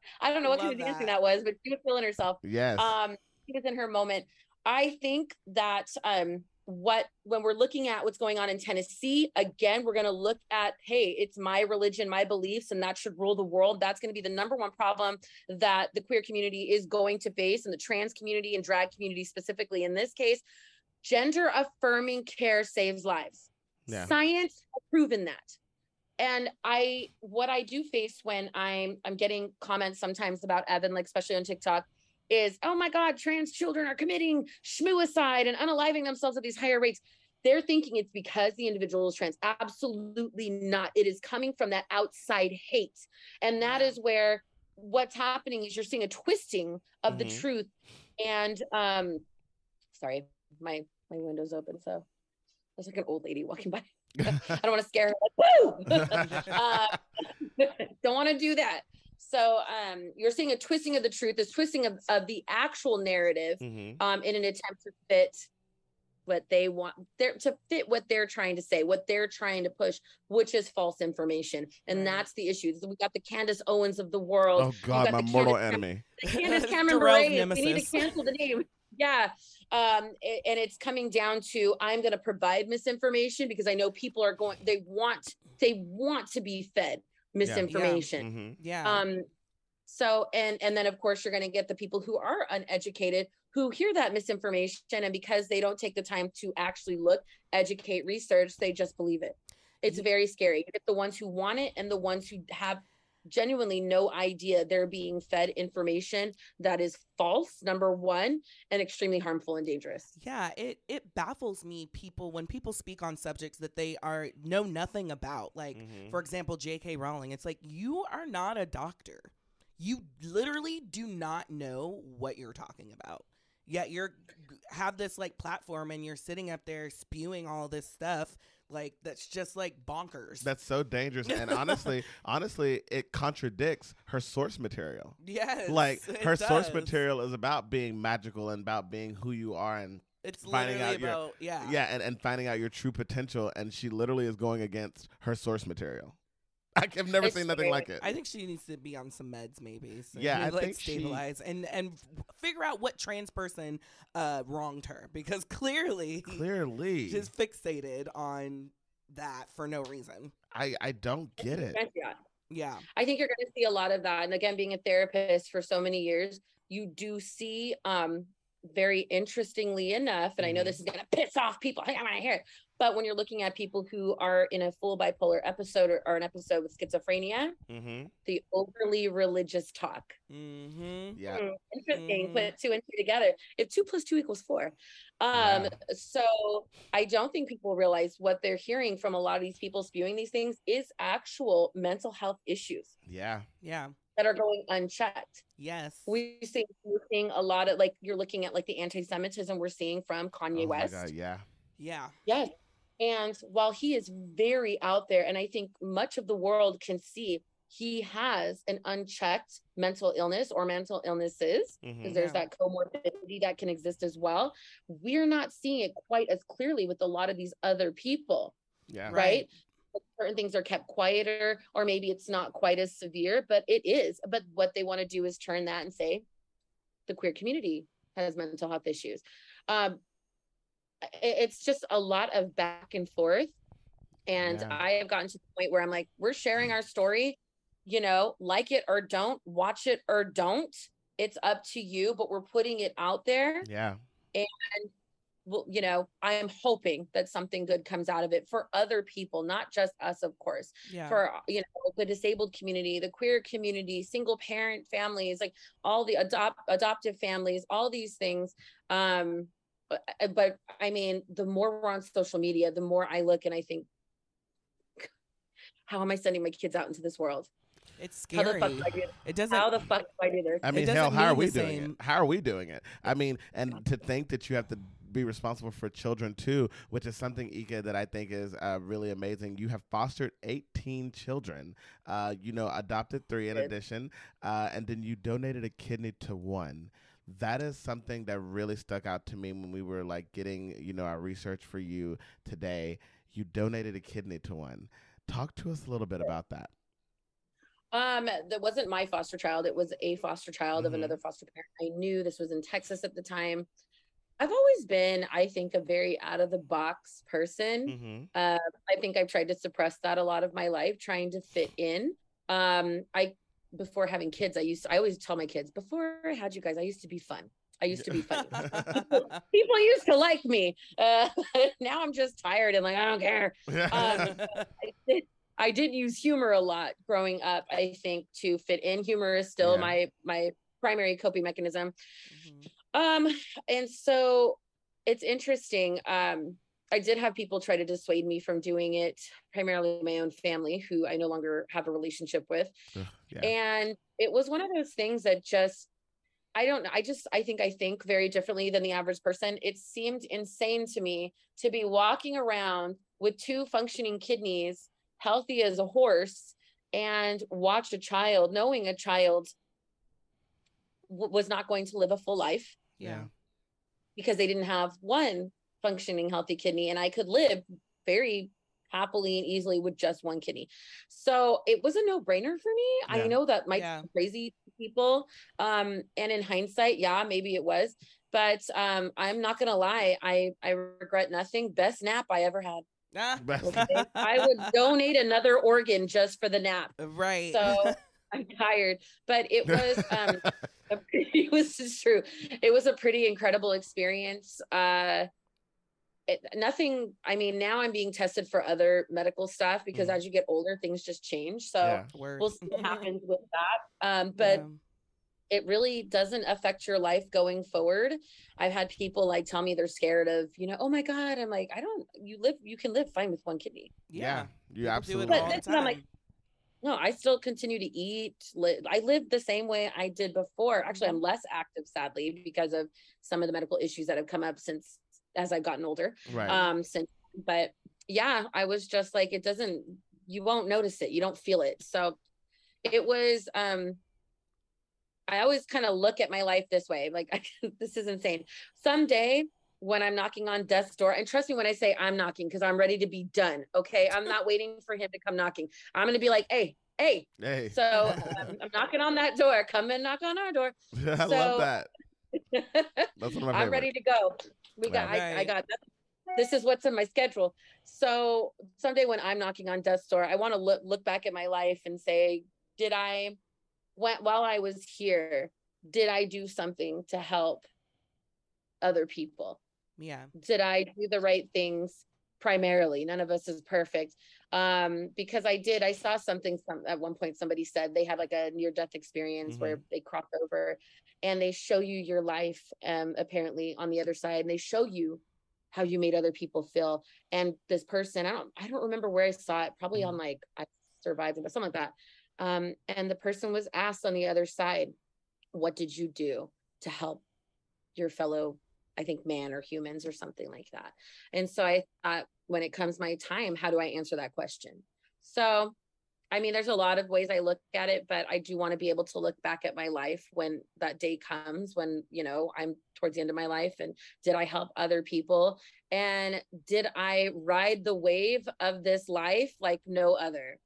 (laughs) I don't know what kind Love of dancing that. that was, but she was feeling herself. Yes. Um, she was in her moment. I think that um, what when we're looking at what's going on in Tennessee, again, we're going to look at, hey, it's my religion, my beliefs, and that should rule the world. That's going to be the number one problem that the queer community is going to face, and the trans community and drag community specifically. In this case, gender affirming care saves lives. Yeah. Science has proven that. And I what I do face when I'm I'm getting comments sometimes about Evan, like especially on TikTok, is oh my God, trans children are committing schmuicide and unaliving themselves at these higher rates. They're thinking it's because the individual is trans. Absolutely not. It is coming from that outside hate. And that is where what's happening is you're seeing a twisting of the Mhm. truth. And um sorry, my my window's open, so there's like an old lady walking by. (laughs) (laughs) I don't want to scare her. Like, (laughs) Woo! uh, don't want to do that. So um, you're seeing a twisting of the truth, this twisting of, of the actual narrative Mhm. um, in an attempt to fit what they want they're to fit what they're trying to say what they're trying to push which is false information and Right. that's the issue we got the candace owens of the world Oh God, my mortal Candace enemy. the Candace Cameron Darrell's Bure. They need to cancel the name. Yeah. Um, and it's coming down to I'm going to provide misinformation because I know people are going, they want, they want to be fed misinformation. Mhm. yeah. Um, so, and, and then of course you're going to get the people who are uneducated who hear that misinformation. And because they don't take the time to actually look, educate, research, they just believe it. It's Ye- very scary. You get the ones who want it and the ones who have genuinely no idea they're being fed information that is false number one and extremely harmful and dangerous Yeah, it it baffles me people when people speak on subjects that they are know nothing about. Like Mhm. for example, J.K. Rowling. It's like you are not a doctor. You literally do not know what you're talking about. Yet you're have this like platform and you're sitting up there spewing all this stuff like that's just like bonkers. That's so dangerous. And (laughs) honestly, honestly, it contradicts her source material. yes, Like her source material is about being magical and about being who you are and It's finding literally out your- yeah, yeah, and, and finding out your true potential. And she literally is going against her source material. (laughs) I've never It's seen nothing scary. like it. I think she needs to be on some meds, maybe. So Yeah, I like think she- stabilize and and figure out what trans person uh wronged her because clearly Clearly, (laughs) she's fixated on that for no reason. I I don't get it. yeah Yeah, i think you're going to see a lot of that and again being a therapist for so many years you do see um very interestingly enough and i know Mhm. this is going to piss off people i want to hear it but when you're looking at people who are in a full bipolar episode or, or an episode with schizophrenia Mm-hmm. the overly religious talk mm-hmm. Yeah. Hmm, interesting. Mhm. Put two and two together. If two plus two equals four. Um, Yeah. so I don't think people realize what they're hearing from a lot of these people spewing these things is actual mental health issues Yeah. yeah, that are going unchecked. yes. We see we're seeing a lot of like you're looking at like the anti-Semitism we're seeing from Kanye oh West. my God. Yeah. yeah, Yes. And while he is very out there, and I think much of the world can see he has an unchecked mental illness or mental illnesses, because Mhm. there's Yeah. that comorbidity that can exist as well. We're not seeing it quite as clearly with a lot of these other people, Yeah. Right. right? Certain things are kept quieter, or maybe it's not quite as severe, but it is. But what they want to do is turn that and say the queer community has mental health issues. Um, i- it's just a lot of back and forth. And Yeah. I have gotten to the point where I'm like, we're sharing our story, you know, like it or don't, watch it or don't. It's up to you, but we're putting it out there Yeah. And well, you know, I am hoping that something good comes out of it for other people, not just us, of course, yeah. for you know the disabled community, the queer community, single parent families, like all the adopt adoptive families, all these things. Um, but, but I mean, the more we're on social media, the more I look and I think, how am I sending my kids out into this world? it's How the scary. fuck do I do? It doesn't. How the fuck do I do this? I mean, hell, how are we doing same- it? How are we doing it? I mean, and to think that you have to be responsible for children too, which is something, Eeka, that I think is uh, really amazing. You have fostered 18 children, uh, you know, adopted three in addition, uh, and then you donated a kidney to one. That is something that really stuck out to me when we were like getting, you know, our research for you today. You donated a kidney to one. Talk to us a little bit about that. Um, that wasn't my foster child. It was a foster child of Mhm. another foster parent. I knew this was in Texas at the time. I've always been, I think, a very out of the box person. Mm-hmm. Uh, I think I've tried to suppress that a lot of my life, trying to fit in. Um, I before having kids, I used to, I always tell my kids before I had you guys, I used to be fun. I used to be funny. (laughs) (laughs) People used to like me. Uh, (laughs) now I'm just tired and like I don't care. Um, I did, I did use humor a lot growing up. I think to fit in, humor is still Yeah. my my primary coping mechanism. Mhm. Um, and so it's interesting. Um, I did have people try to dissuade me from doing it, primarily my own family, who I no longer have a relationship with. Ugh, yeah. And it was one of those things that just, I don't know. I just, I think I think very differently than the average person. It seemed insane to me to be walking around with two functioning kidneys, healthy as a horse, and watch a child, knowing a child w- was not going to live a full life yeah. because they didn't have one functioning healthy kidney and I could live very happily and easily with just one kidney. So it was a no-brainer for me. I know that might Yeah. be crazy to people. Um, and in hindsight, yeah, maybe it was. But um, I'm not gonna lie, I I regret nothing. Best nap I ever had. Ah, Okay? I would (laughs) donate another organ just for the nap. right. So (laughs) I'm tired, but it was um a (laughs) it was just true. It was a pretty incredible experience. Uh it, nothing I mean now I'm being tested for other medical stuff because Mhm. as you get older things just change. So Yeah. We'll see what (laughs) happens with that. Um but Yeah. it really doesn't affect your life going forward. I've had people like tell me they're scared of, you know, oh my God. I'm like, I don't you live you can live fine with one kidney. yeah. you People do absolutely. But all the this I'm like, no, I still continue to eat. Li- I live the same way I did before. Actually, Mm-hmm. I'm less active, sadly, because of some of the medical issues that have come up since as I've gotten older. right. Um, since, but yeah, I was just like, it doesn't. You won't notice it. You don't feel it. So it was. Um, I always kind of look at my life this way. Like, I, (laughs) this is insane. Someday when I'm knocking on death's door, and trust me when I say I'm knocking, because I'm ready to be done. Okay. I'm not waiting for him to come knocking. I'm going to be like, hey, hey. hey. So um, I'm knocking on that door. Come and knock on our door. (laughs) I so- love that. That's one of my (laughs) I'm favorite. ready to go. We got, I, I Right. got, this is what's in my schedule. So someday when I'm knocking on death's door, I want to look, look back at my life and say, did I, when, while I was here, did I do something to help other people? Yeah. did I do the right things primarily? None of us is perfect. Um, because I did, I saw something some at one point somebody said they had like a near death experience where they crossed over and they show you your life um apparently on the other side and they show you how you made other people feel. And this person, I don't I don't remember where I saw it, probably on like I survived but something like that. Um, and the person was asked on the other side, what did you do to help your fellow I think man or humans or something like that. And so I thought when it comes my time, how do I answer that question? So, I mean, there's a lot of ways I look at it, but I do want to be able to look back at my life when that day comes, when, you know, I'm towards the end of my life and did I help other people? And did I ride the wave of this life like no other?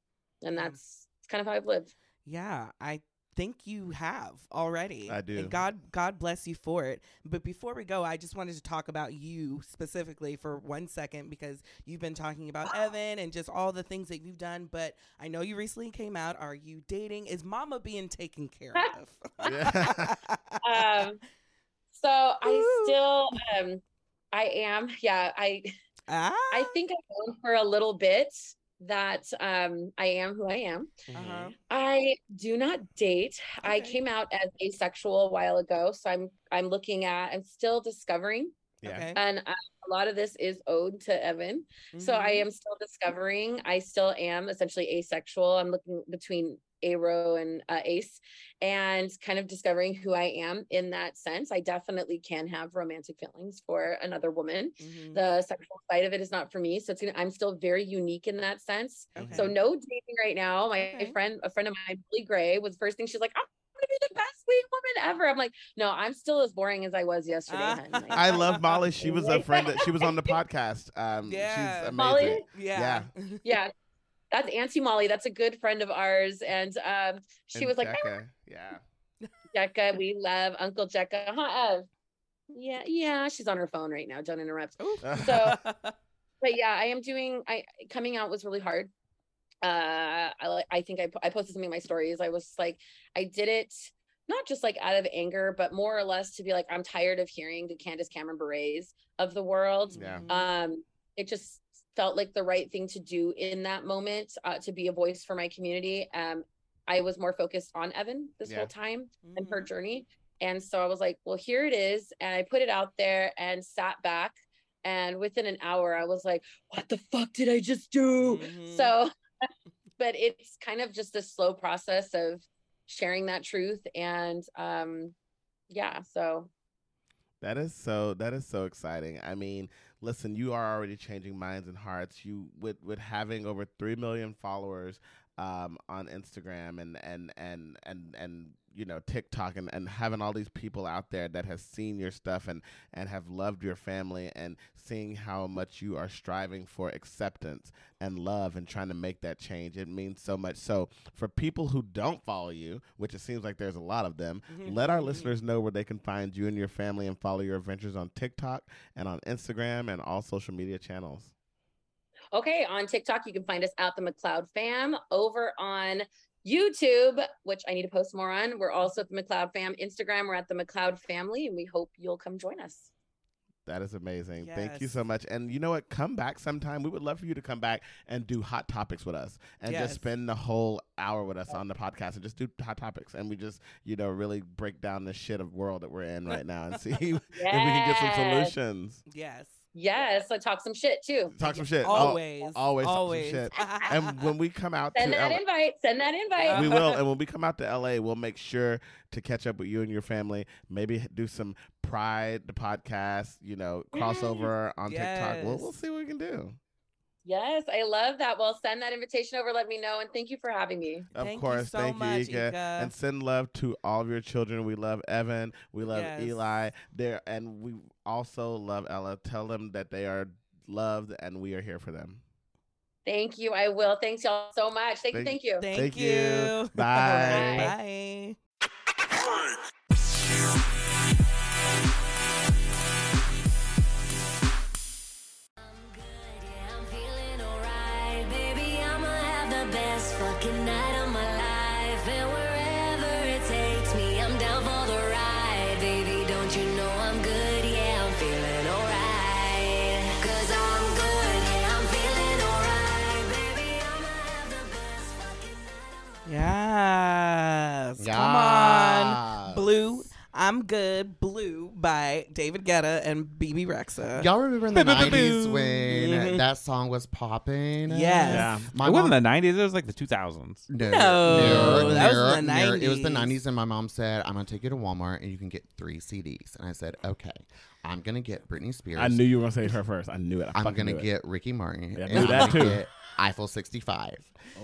And that's, that's kind of how I've lived. Yeah, I think you have already. I do. And God God bless you for it. But before we go, I just wanted to talk about you specifically for one second because you've been talking about (gasps) Evan and just all the things that you've done, but I know you recently came out. Are you dating? Is mama being taken care (laughs) of? Yeah. (laughs) (laughs) Um, so I Woo. still, um, I am, yeah, I, ah, I think I've known for a little bit that um I am who I am. uh-huh. I do not date. I came out as asexual a while ago, so I'm I'm looking at I'm still discovering Yeah. Okay. and uh, a lot of this is owed to Evan. So I Mhm. am still discovering. I still am essentially asexual. I'm looking between Aro and uh, Ace and kind of discovering who I am in that sense. I definitely can have romantic feelings for another woman. Mhm. The sexual side of it is not for me. So it's gonna, I'm still very unique in that sense. Okay. So no dating right now. My Okay. friend, a friend of mine, Billy Gray, was the first thing she's like, I'm gonna be the best sweet woman ever. I'm like, no, I'm still as boring as I was yesterday. Ah. Like, (laughs) I love Molly. She was a friend that she was on the (laughs) podcast. Um, Yeah. she's amazing. Molly? yeah. yeah (laughs) that's auntie molly that's a good friend of ours and um she And was like Jekka, yeah. jecka we love uncle jecka huh Ev? yeah yeah she's on her phone right now don't interrupt Ooh. So- (laughs) but yeah i am doing i coming out was really hard uh i i think I, I posted something in my stories i was like i did it not just like out of anger but more or less to be like i'm tired of hearing the candace cameron bures of the world Yeah. Mhm. um it just felt like the right thing to do in that moment uh, to be a voice for my community um i was more focused on evan this Yeah. whole time and her Mhm. journey and so i was like well here it is and i put it out there and sat back and within an hour i was like what the fuck did i just do Mhm. so (laughs) but it's kind of just a slow process of sharing that truth and um yeah so That is so that is so exciting. I mean, listen, you are already changing minds and hearts. You with with having over 3 million followers um, on Instagram and and and and and you know TikTok and, and having all these people out there that has seen your stuff and and have loved your family and seeing how much you are striving for acceptance and love and trying to make that change it means so much. So for people who don't follow you which it seems like there's a lot of them mm-hmm. let our mm-hmm. listeners know where they can find you and your family and follow your adventures on TikTok and on Instagram and all social media channels. Okay, on TikTok, you can find us at the McLeod fam. Over on YouTube, which I need to post more on, we're also at the McLeod fam. Instagram, we're at the McLeod family, and we hope you'll come join us. That is amazing. Thank you so much. And you know what? Come back sometime. We would love for you to come back and do hot topics with us and Yes. just spend the whole hour with us on the podcast and just do hot topics. And we just, you know, really break down the shit of world that we're in right now and see (laughs) if we can get some solutions. Yes. Yes, I talk some shit too. Talk some shit. Always. always talk some Always. shit. (laughs) and when we come out Send to that LA, invite. Send that invite. we will. (laughs) And when we come out to LA, we'll make sure to catch up with you and your family. Maybe do some Pride, the podcast, you know, crossover mm. on TikTok. We'll, we'll see what we can do. Yes, I love that. Well, send that invitation over. Let me know. And thank you for having me. Of Thank you course, so thank much, you, Eeka. Eeka. and send love to all of your children. We love Evan, we love Yes. Eli, there, and we also love Ella. Tell them that they are loved, and we are here for them. Thank you. I will. Thanks y'all so much. Thank, Thank- you. Thank you. Thank, Thank you. you. (laughs) Bye. Bye. Yeah, night of my Yes. Come on. Blue. I'm good. Blue by David Guetta and Bebe Rexha. Y'all remember in the. 90s when Mhm. that song was popping? Yes. Yeah. My it wasn't the '90s. It was like the 2000s. No, No, that was near- in the near- It was the 90s. 90s, and my mom said, I'm going to take you to Walmart and you can get three CDs. And I said, okay, I'm going to get Britney Spears. I knew you were gonna say her first. I knew it. I I'm going to knew it. get Ricky Martin. Yeah I and knew I'm that gonna too. Eiffel 65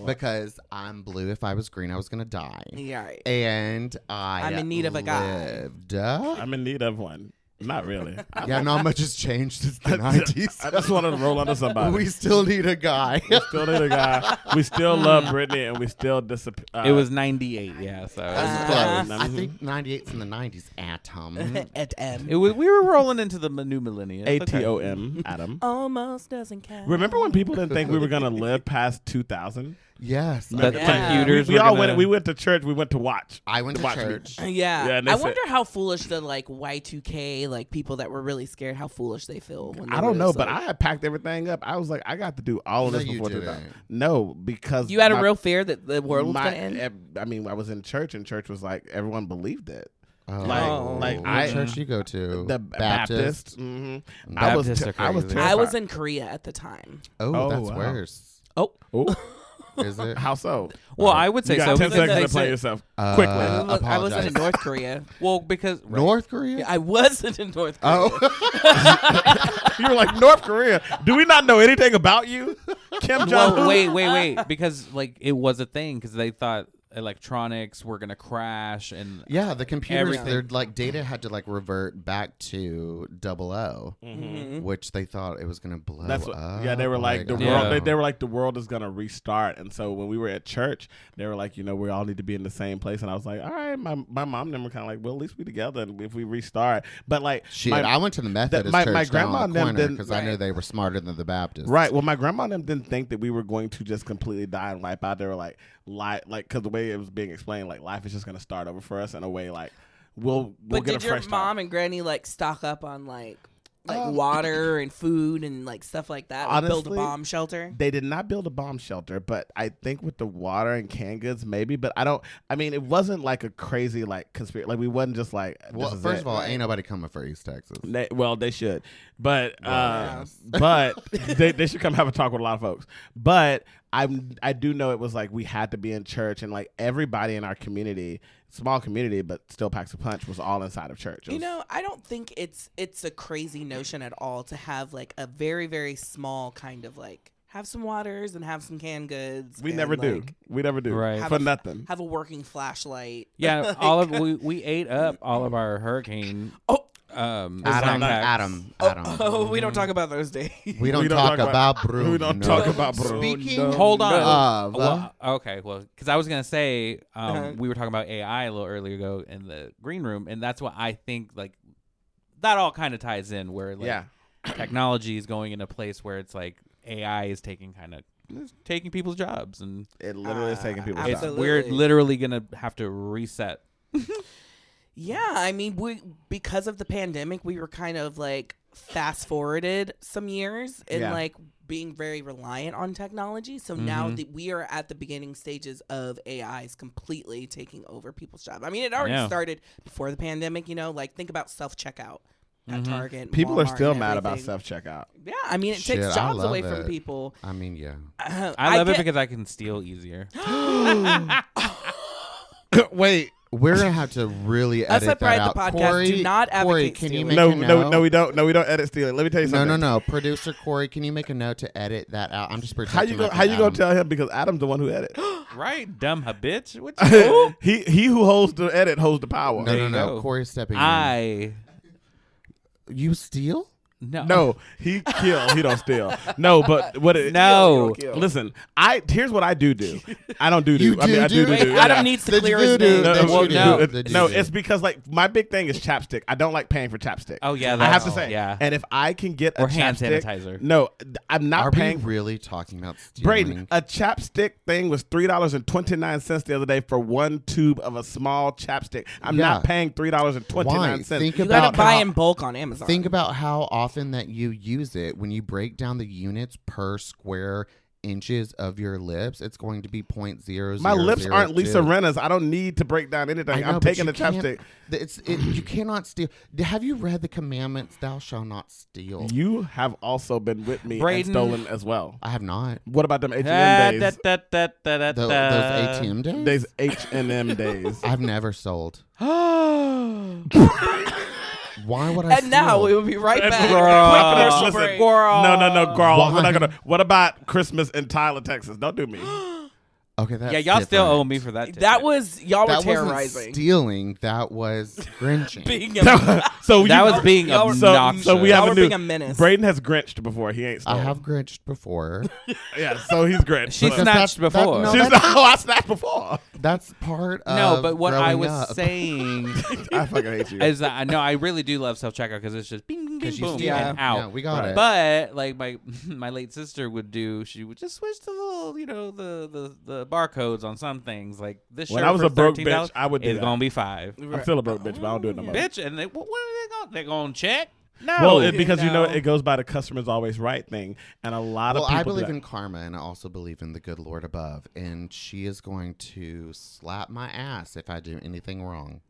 because I'm blue. If I was green, I was going to die. Yeah. right. And I I'm in need of a guy. lived. Uh, I'm in need of one. Not really. I, (laughs) yeah, not much has changed since the 90s. I just wanted to roll under somebody. we still need a guy. We still need a guy. We still (laughs) love Britney, and we still disappear. Uh, it was '98. Yeah, so That's Uh, close. I think 98's in the 90s. Atom. (laughs) At M. it was. We were rolling into the new millennium. A T O M. It's T okay. O M. Adam. Almost doesn't count. Remember when people didn't think we were gonna live past 2000? Yes. The I- Yeah. computers. We, we all gonna- went. We went to church. We went to watch. I went to Watch me. church. Yeah. Yeah, I said- wonder how foolish the like Y2K like people that were really scared how foolish they feel. When they I don't know, just, but like- I had packed everything up. I was like, I got to do all of No, this you before didn't. 2000. No, because you had a real fear that the world was going to end. I mean, I was in church, and church was like everyone believed it. Oh. Like- like what I- church you go to? The Baptist. hmm I was. Baptists T- are I was. crazy. I was in Korea at the time. Oh, Oh, that's wow. worse. Oh, Ooh, (laughs) Is it? how so? Well, I would say You got so. 10 because seconds they to play said- yourself Uh, quickly. I, was, I wasn't in apologize. North Korea. Well, because North Korea? I wasn't in North Korea. oh, (laughs) you were like North Korea. Do we not know anything about you, Kim Jong? well, wait, wait, wait, because like it was a thing because they thought electronics were gonna crash and yeah. The computers, Everything. their like data had to like revert back to double O, Mhm. which they thought it was gonna blow That's what. up. Yeah, they were like the Like, Yeah. world. They, they were like the world is gonna restart. And so when we were at church, they were like, you know, we all need to be in the same place. And I was like, all right. My my mom and them were kind of like, well, at least we together. And if we restart, but like, Shit, my- I went to the Methodist my- church my down grandma on and the them corner didn't- because I knew they were smarter than the Baptists. Right. Well, my grandma and them didn't think that we were going to just completely die and wipe out. They were like, li- like, because the way it was being explained, like, life is just going to start over for us in a way, like, we'll we'll But get did a your mom start. and granny like stock up on like like Um, water and food and like stuff like that? Like, build a bomb shelter. They did not build a bomb shelter, but I think with the water and canned goods, maybe. But I don't. I mean, it wasn't like a crazy like conspiracy. Like we wasn't just like. Well, first it. of all, ain't nobody coming for East Texas. They, well, they should, but uh, yes. but (laughs) they, they should come have a talk with a lot of folks. But I'm I do know it was like we had to be in church and like everybody in our community, small community, but still packs a punch, was all inside of church. It You know, I don't think it's it's a crazy notion at all to have like a very very small kind of like have some waters and have some canned goods. We and, never do. We never do. Right. For Have a- nothing. Have a working flashlight. Yeah, Like- (laughs) all of we we ate up all of our hurricane. Oh. Um, Adam, contacts. Adam, Oh, Adam. (laughs) oh, we don't talk about those days. We don't, We don't talk, talk about, about- Bruno. we don't talk about Bruno. Speaking Hold on. of, Well, okay, well, because I was gonna say um, Uh-huh. we were talking about AI a little earlier ago in the green room, and that's what I think like that all kind of ties in where like Yeah. technology is going in a place where it's like AI is taking kind of taking people's jobs, and It literally is Uh, taking people's it's jobs. Absolutely. we're literally gonna have to reset. (laughs) Yeah, I mean, we because of the pandemic, we were kind of like fast forwarded some years and Yeah. like being very reliant on technology. So now Mhm. that we are at the beginning stages of AIs completely taking over people's jobs. I mean, it already Yeah. started before the pandemic. You know, like think about self checkout at Mhm. Target. and People are still mad about self checkout. Yeah, I mean, it Shit, takes jobs love away from people. I mean, yeah. I love get- it because I can steal easier. (gasps) (gasps) (laughs) (coughs) Wait, we're gonna have to really Us edit at that Pride the out. Podcast Corey, do not Corey, advocate can you stealing. make No, a no, note? no, we don't. No, we don't edit stealing. Let me tell you No, something. no, no. No. Producer Corey, can you make a note to edit that out? I'm just How you go? my How you gonna Adam. tell him? Because Adam's the one who edit. (gasps) right, dumb ha- bitch. What (laughs) you he he who holds the edit holds the power. No, There no, you no. go. Corey's stepping in. I You steal? No No, he kill. He don't steal. No, but what? It, No. Listen, I here's what I do do. I don't do do. You I mean, do I do do? do. do. Adam Yeah. needs to The clear his name. No, well, no, the no, it's because like my big thing is chapstick. I don't like paying for chapstick. Oh yeah, I have to say. yeah. And if I can get a hand chapstick- sanitizer. No, I'm not Are paying. we really talking about stealing? Braden, a chapstick thing was three dollars and twenty nine cents the other day for one tube of a small chapstick. I'm Yeah. not paying three dollars and twenty nine cents. Why? Think You about gotta buy how- in bulk on Amazon. Think about how often that you use it. When you break down the units per square inches of your lips, it's going to be point zero. My lips aren't Lisa two. Rinna's. I don't need to break down anything. I know, I'm taking the chapstick. It's it, you cannot steal. Have you read the commandments? Thou shalt not steal. You have also been with me Braden- and stolen as well. I have not. What about them H Ah, and M da, days? da, da, da, da, Tho- da. those ATM days. Days H and M days. (laughs) I've never sold. (gasps) (laughs) Why would I? and now we will be right back. Girl. Listen, break. No, no, no, girl. Why? We're not gonna. What about Christmas in Tyler, Texas? Don't do me. (gasps) (gasps) (gasps) okay, that's yeah, y'all still different. owe me for that. That was y'all were That wasn't terrorizing. stealing. That was (laughs) grinching. Being a, so that was being y'all were- so, obnoxious. so we y'all have were a new. being a menace. Braden has grinched before. He ain't. I Stolen. have grinched before. (laughs) (laughs) Yeah, so he's grinched. She Because snatched that's- that- before. no, She's that's- oh, I snatched before. That's part of no, but what I growing was up. saying I fucking hate you. is that I know I really do love self checkout because it's just bing, bing, bing, 'Cause you boom, steal. and Yeah. out. Yeah, we got it. But like my my late sister would do, she would just switch to the little, you know, the the, the barcodes on some things. Like this shirt When I was for a broke bitch, I would do is that. gonna be five. I'm still a broke bitch, but I don't do it no more. Bitch, and they what, what are they gonna? They going to check? No. Well, it, because you know it goes by the customer's always right thing, and a lot well, of people. I do believe that. in karma, and I also believe in the good Lord above. And she is going to slap my ass if I do anything wrong.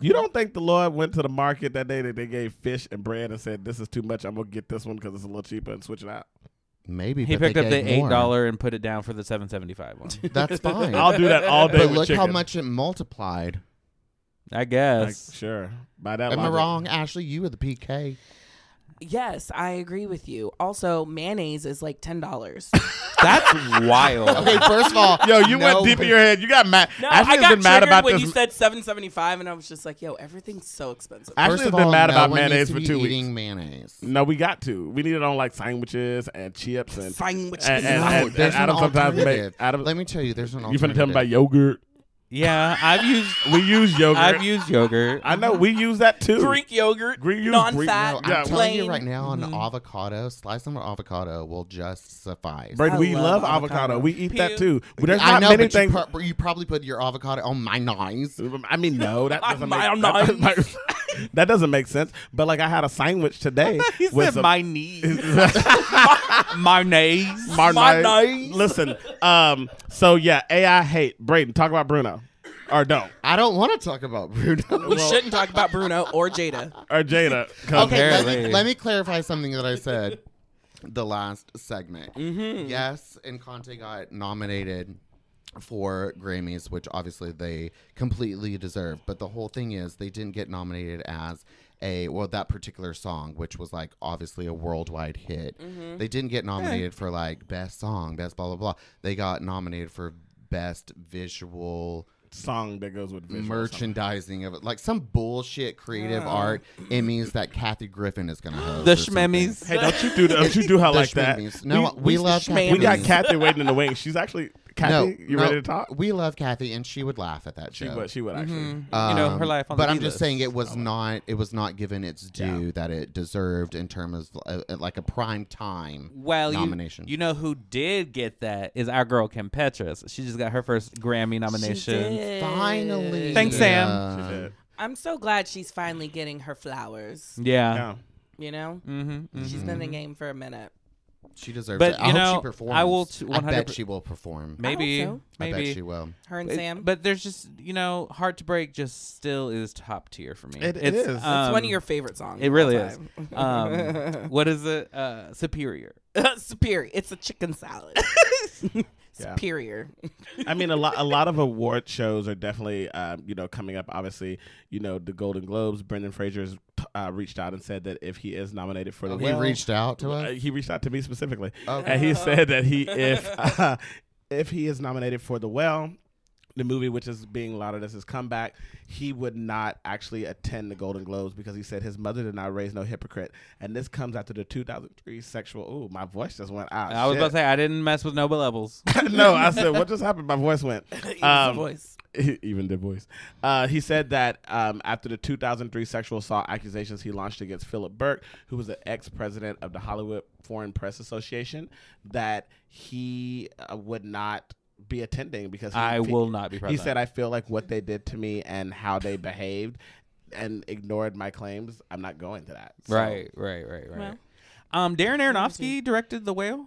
You don't think the Lord went to the market that day that they gave fish and bread and said, "This is too much. I'm gonna get this one because it's a little cheaper and switch it out." Maybe he but picked they up the eight dollar and put it down for the seven seventy five one. (laughs) That's (laughs) fine. I'll do that all day. but with look how much it multiplied. I Like, guess. sure. By that Am I wrong, Ashley? You were the PK. Yes, I agree with you. Also, mayonnaise is like ten dollars. (laughs) That's wild. Okay, first of all, Yo, you no, went deep in your head. You got mad. No, Ashley's I got been mad triggered about when this. you said seven seventy five, and I was just like, "Yo, everything's so expensive." Ashley's First of been all, mad no about mayonnaise for be two weeks. eating mayonnaise. No, we got to. We need it on like sandwiches and chips and. Sandwiches. And, and, No, and, and there's an Adam sometimes make alternative. Adam. Let me tell you, there's an You alternative. finna tell me about yogurt? Yeah, I've used (laughs) We use yogurt. I've used yogurt. I know we use that too. Greek yogurt, Greek- use Greek- non-fat, No, I'm Yeah, telling you right now, an Mm-hmm. avocado, slice of avocado will just suffice. Brady, we love love, avocado. avocado. We eat that too. But there's I not know, many but things. you, pro- you probably put your avocado on my knives. I mean, no, that (laughs) doesn't make, My (laughs) that, doesn't knives. make- that doesn't make sense. But like, I had a sandwich today. (laughs) he with said some- my knees. (laughs) Mayonnaise. My knees. My knife. knife. Listen, um, so yeah, AI hate. Braden, talk about Bruno, or don't, I don't want to talk about Bruno. We shouldn't talk about Bruno or Jada. or Jada. Okay, let me, let me clarify something that I said the last segment. Mm-hmm. Yes, and Conte got nominated for Grammys, which obviously they completely deserve. But the whole thing is they didn't get nominated as a well that particular song, which was like obviously a worldwide hit. Mm-hmm. They didn't get nominated for like best song, best blah blah blah. They got nominated for best visual Song that goes with visual or something. merchandising of it, like some bullshit creative art Emmys that Kathy Griffin is gonna host. The or. Shmemmies. Hey, don't you do don't you do her The like that? No, We- we, love Shmemmies. Kathy. We got Kathy waiting in the wings. She's actually Kathy. No, you no, ready to talk? We love Kathy, and she would laugh at that She show. would. She would actually. you know her Um, life on the but the I'm just saying it was not it was not given its due Yeah. that it deserved in terms of uh, like a prime time Well, you, nomination. you know who did get that is our girl Kim Petras. She just got her first Grammy nomination. did. Finally, Thanks, Sam. Yeah. She did. I'm so glad she's finally getting her flowers. Yeah. Yeah. You know, Mm-hmm, she's been in the game for a minute. She deserves But, it. I you hope know, she performs. I will t- I 100% bet she will perform. Maybe. so. I Maybe. bet she will. Her and It- Sam. But there's just you know, Heart to Break just still is top tier for me. It- it it's, is. it's one um, of your favorite songs. It really is. Um, what is it? Uh, Superior. (laughs) Superior. It's a chicken salad. (laughs) Yeah. Superior. I mean, a lot, a lot of (laughs) award shows are definitely, um, you know, coming up. Obviously, you know, the Golden Globes. Brendan Fraser's uh, reached out and said that if he is nominated for the, Oh, he Whale- reached out to uh, us. he reached out to me specifically, Okay. and he said that he, (laughs) if uh, (laughs) if he is nominated for the Well, the movie which is being lauded as his comeback, he would not actually attend the Golden Globes because he said his mother did not raise no hypocrite, and this comes after the 2003 sexual. Ooh, my voice just went out. I was about to say I didn't mess with Noble levels. (laughs) no, I said what just happened? My voice went. (laughs) Um, voice. (laughs) even the voice. Uh, he said that um, after the 2003 sexual assault accusations he launched against Philip Berk, who was the ex-president of the Hollywood Foreign Press Association, that he uh, would not be attending because he, I will not be He said, "I feel like what they did to me and how they behaved." And ignored my claims. I'm not going to that. So- Right, right, right, right. Well. um, Darren Aronofsky directed The Whale.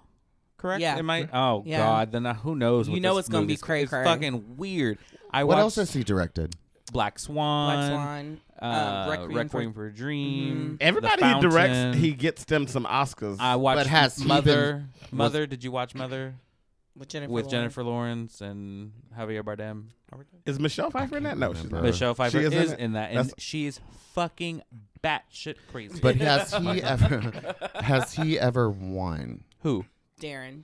Correct? Yeah. Am I? Oh Yeah. God! Then uh, who knows? You know this it's gonna be crazy. cray It's fucking weird. I what watched else has he directed? Black Swan. Black Swan. Uh, um, Requiem, Requiem, for, for, a Dream. Everybody he directs, he gets them some Oscars. I watched But has he Mother. Mother. Did you watch Mother with Jennifer. with Lawrence. Jennifer Lawrence and Javier Bardem? is Michelle Pfeiffer in that? No, she's remember. not. Michelle Pfeiffer She is, is in in that, and That's- she's fucking batshit crazy. But has (laughs) he ever has he ever won? who? Darren.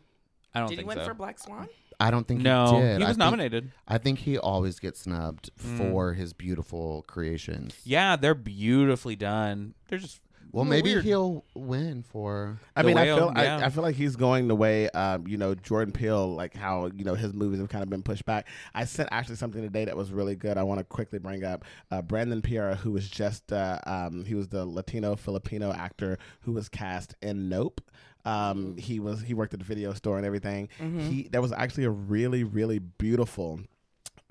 I don't Did he think win so. for Black Swan? I don't think no, he did. he I was think- nominated. I think he always gets snubbed Mm. for his beautiful creations. Yeah, they're beautifully done. They're just Well, maybe weird. he'll win for. I The mean, I feel yeah. I, I feel like he's going the way, um, you know, Jordan Peele, like how you know his movies have kind of been pushed back. I sent actually something today that was really good. I want to quickly bring up uh, Brandon Perea, who was just uh, um, he was the Latino Filipino actor who was cast in Nope. Um, he was he worked at the video store and everything. He there was actually a really really beautiful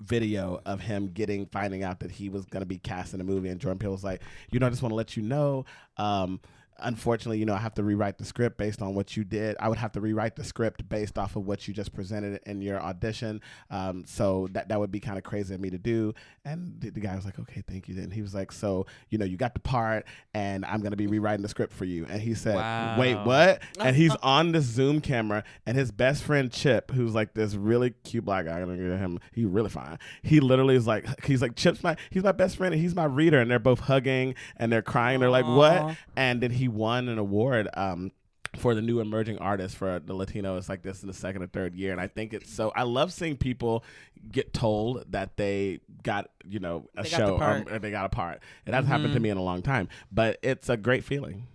video of him getting finding out that he was going to be cast in a movie and Jordan Peele was like you know I just want to let you know um unfortunately you know I have to rewrite the script based on what you did I would have to rewrite the script based off of what you just presented in your audition um so that that would be kind of crazy of me to do and the, the guy was like okay thank you then he was like so you know you got the part and I'm going to be rewriting the script for you and he said wait what and he's (laughs) on this Zoom camera, and his best friend Chip, who's like this really cute black guy, I'm gonna get him. He really fine. He literally is like, he's like Chip's my, he's my best friend, and he's my reader, and they're both hugging and they're crying. They're like, what? And then he won an award. Um, for the new emerging artist for the Latino, it's like this in the second or third year, and I think it's so. I love seeing people get told that they got you know a They got the show or, or they got a part. It hasn't happened to me in a long time, but it's a great feeling.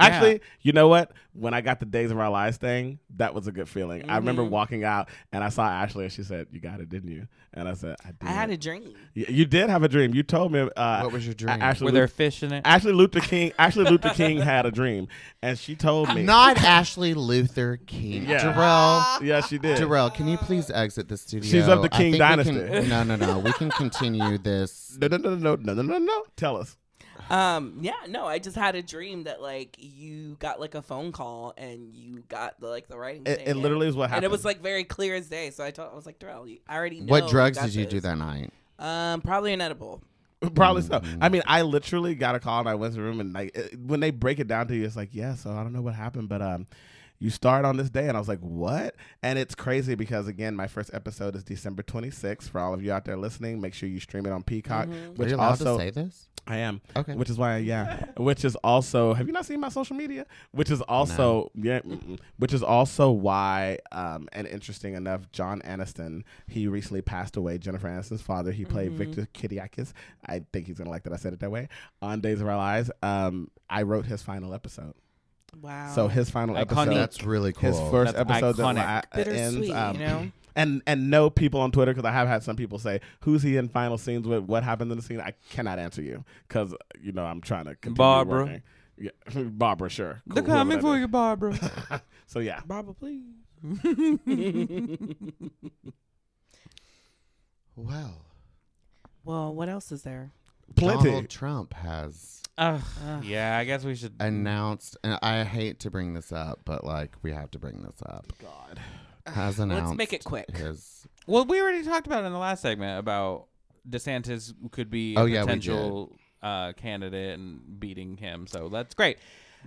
Yeah. Actually, you know what? When I got the Days of Our Lives thing, that was a good feeling. I remember Mm-hmm. walking out and I saw Ashley and she said, "You got it, didn't you?" And I said, "I did." I had a dream. Y- You did have a dream. You told me. Uh, What was your dream? Ashley, were there Lu- fish in it? Ashley Luther (laughs) King. Ashley Luther King had a dream, and she told me. Not Ashley Luther King. Yeah. Jarrell. Yeah, she did. Jarrell, can you please exit the studio? She's of the King dynasty. can- no, no, no. We can continue (laughs) this. No, no, no, no, no, no, no, no. Tell us. Um, yeah, no, I just had a dream that like you got like a phone call and you got the like the writing. It, thing, it and- literally is what happened. And it was like very clear as day. So I told I was like, Dorell, you- I already know. What drugs did you this." do that night? Um, probably an edible. (laughs) Probably so. Mm. I mean, I literally got a call and I went to the room and like when they break it down to you, it's like, yeah. So I don't know what happened, but um, you start on this day, and I was like, what? And it's crazy because again, my first episode is December 26th. For all of you out there listening, make sure you stream it on Peacock, Mhm. Are which you allowed also to say this? I am. Okay. Which is why, yeah. (laughs) Which is also. Have you not seen my social media? Which is also, yeah. Which is also why, um, and interesting enough, John Aniston. He recently passed away. Jennifer Aniston's father. He played Mhm. Victor Kiriakis. I think he's gonna like that I said it that way. On Days of Our Lives, um, I wrote his final episode. Wow. So his final Iconic. episode. That's really cool. his first That's episode iconic. that la- bittersweet, ends, um, you know. And and no people on Twitter because I have had some people say who's he in final scenes with what happened in the scene. I cannot answer you because you know I'm trying to continue Barbara. working. Yeah, (laughs) Barbara, sure. They're coming for you, Barbara. (laughs) (laughs) So yeah, Barbara, please. well, well, what else is there? plenty. Donald Trump has Ugh, Ugh. yeah, I guess we should. announced, and I hate to bring this up, but like we have to bring this up. God, Has announced. Let's make it quick. His Well, we already talked about it in the last segment about DeSantis could be a Oh, yeah, potential uh, candidate and beating him. So that's great.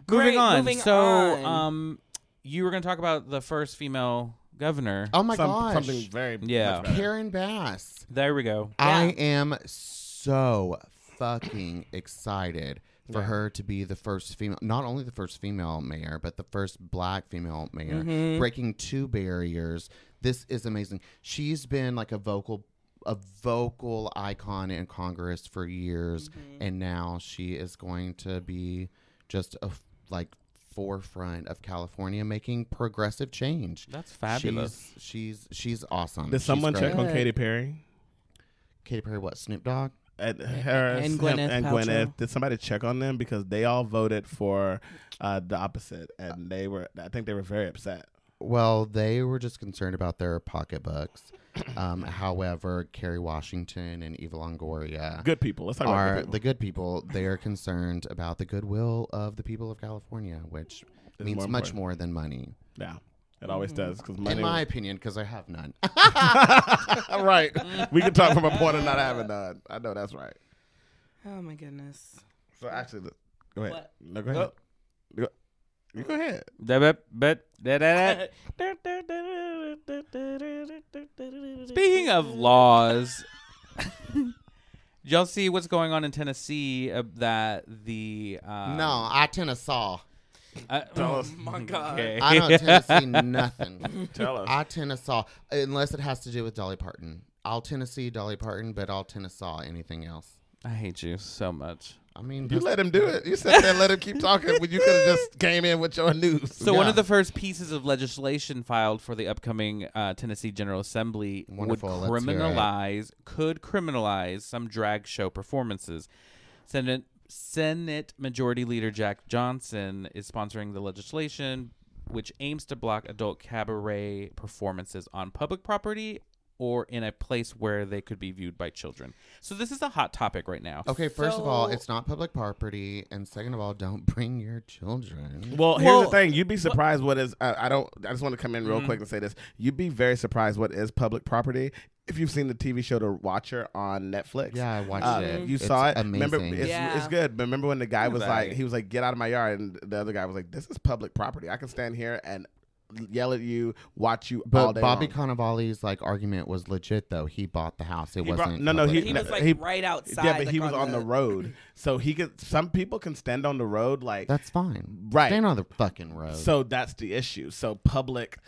Great, moving on. moving so, on. um, you were going to talk about the first female governor. oh my Some- gosh, something very Yeah. much. Karen Bass. There we go. I Yeah. am so fucking excited for Yeah. her to be the first female, not only the first female mayor, but the first black female mayor, Mhm. breaking two barriers. This is amazing. She's been like a vocal a vocal icon in Congress for years and now she is going to be just a like forefront of California making progressive change. That's fabulous. She's she's she's awesome. Did She's someone check on Katy Perry? Katy Perry what Snoop Dogg? And Harris and him, Gwyneth and Paltrow. Gwyneth. Did somebody check on them because they all voted for uh, the opposite, and they were. I think they were very upset. Well, they were just concerned about their pocketbooks. Um, however, Kerry Washington and Eva Longoria Good people. Let's talk about are good people. the good people. They are concerned about the goodwill of the people of California, which It's means more much more than money, Yeah, it always does because money. in my opinion, because I have none. (laughs) (laughs) right. We can talk from a point of not having none. I know that's right. Oh my goodness. So actually, look- go ahead. What? No, go ahead. Go- You go ahead. (laughs) Speaking of laws, did y'all see what's going on in Tennessee? Uh, that the uh, no, I Tennessee. Uh, (laughs) Tell us. (laughs) my God. Okay. I don't Tennessee (laughs) nothing. Tell us. I Tennessee, unless it has to do with Dolly Parton. I'll Tennessee Dolly Parton, but I'll Tennessee anything else. I hate you so much. I mean, You let him do it. You said that. Let him keep talking when you could have just came in with your news. So one of the first pieces of legislation filed for the upcoming uh, Tennessee General Assembly Wonderful, would let's hear it. criminalize could criminalize some drag show performances. Senate Senate Majority Leader Jack Johnson is sponsoring the legislation, which aims to block adult cabaret performances on public property or in a place where they could be viewed by children. So this is a hot topic right now. Okay, first of all, it's not public property, and second of all, don't bring your children. Well, here's Well, the thing. You'd be surprised what is. I, I don't. I just want to come in real Mhm. quick and say this. You'd be very surprised what is public property if you've seen the TV show The Watcher on Netflix. Yeah, I watched Uh, it. You It's saw it. Amazing. Remember, it's, Yeah. it's good. But remember when the guy was was like, he was like, "Get out of my yard," and the other guy was like, "This is public property. I can stand here and yell at you, watch you all but day Bobby long." Cannavale's like argument was legit though. He bought the house. It He wasn't. no, no, he- He no, was like he- right outside. yeah, but like, he was on the road, so he could. Some people can stand on the road, like That's fine. Right. Stand on the fucking road. So that's the issue. So public,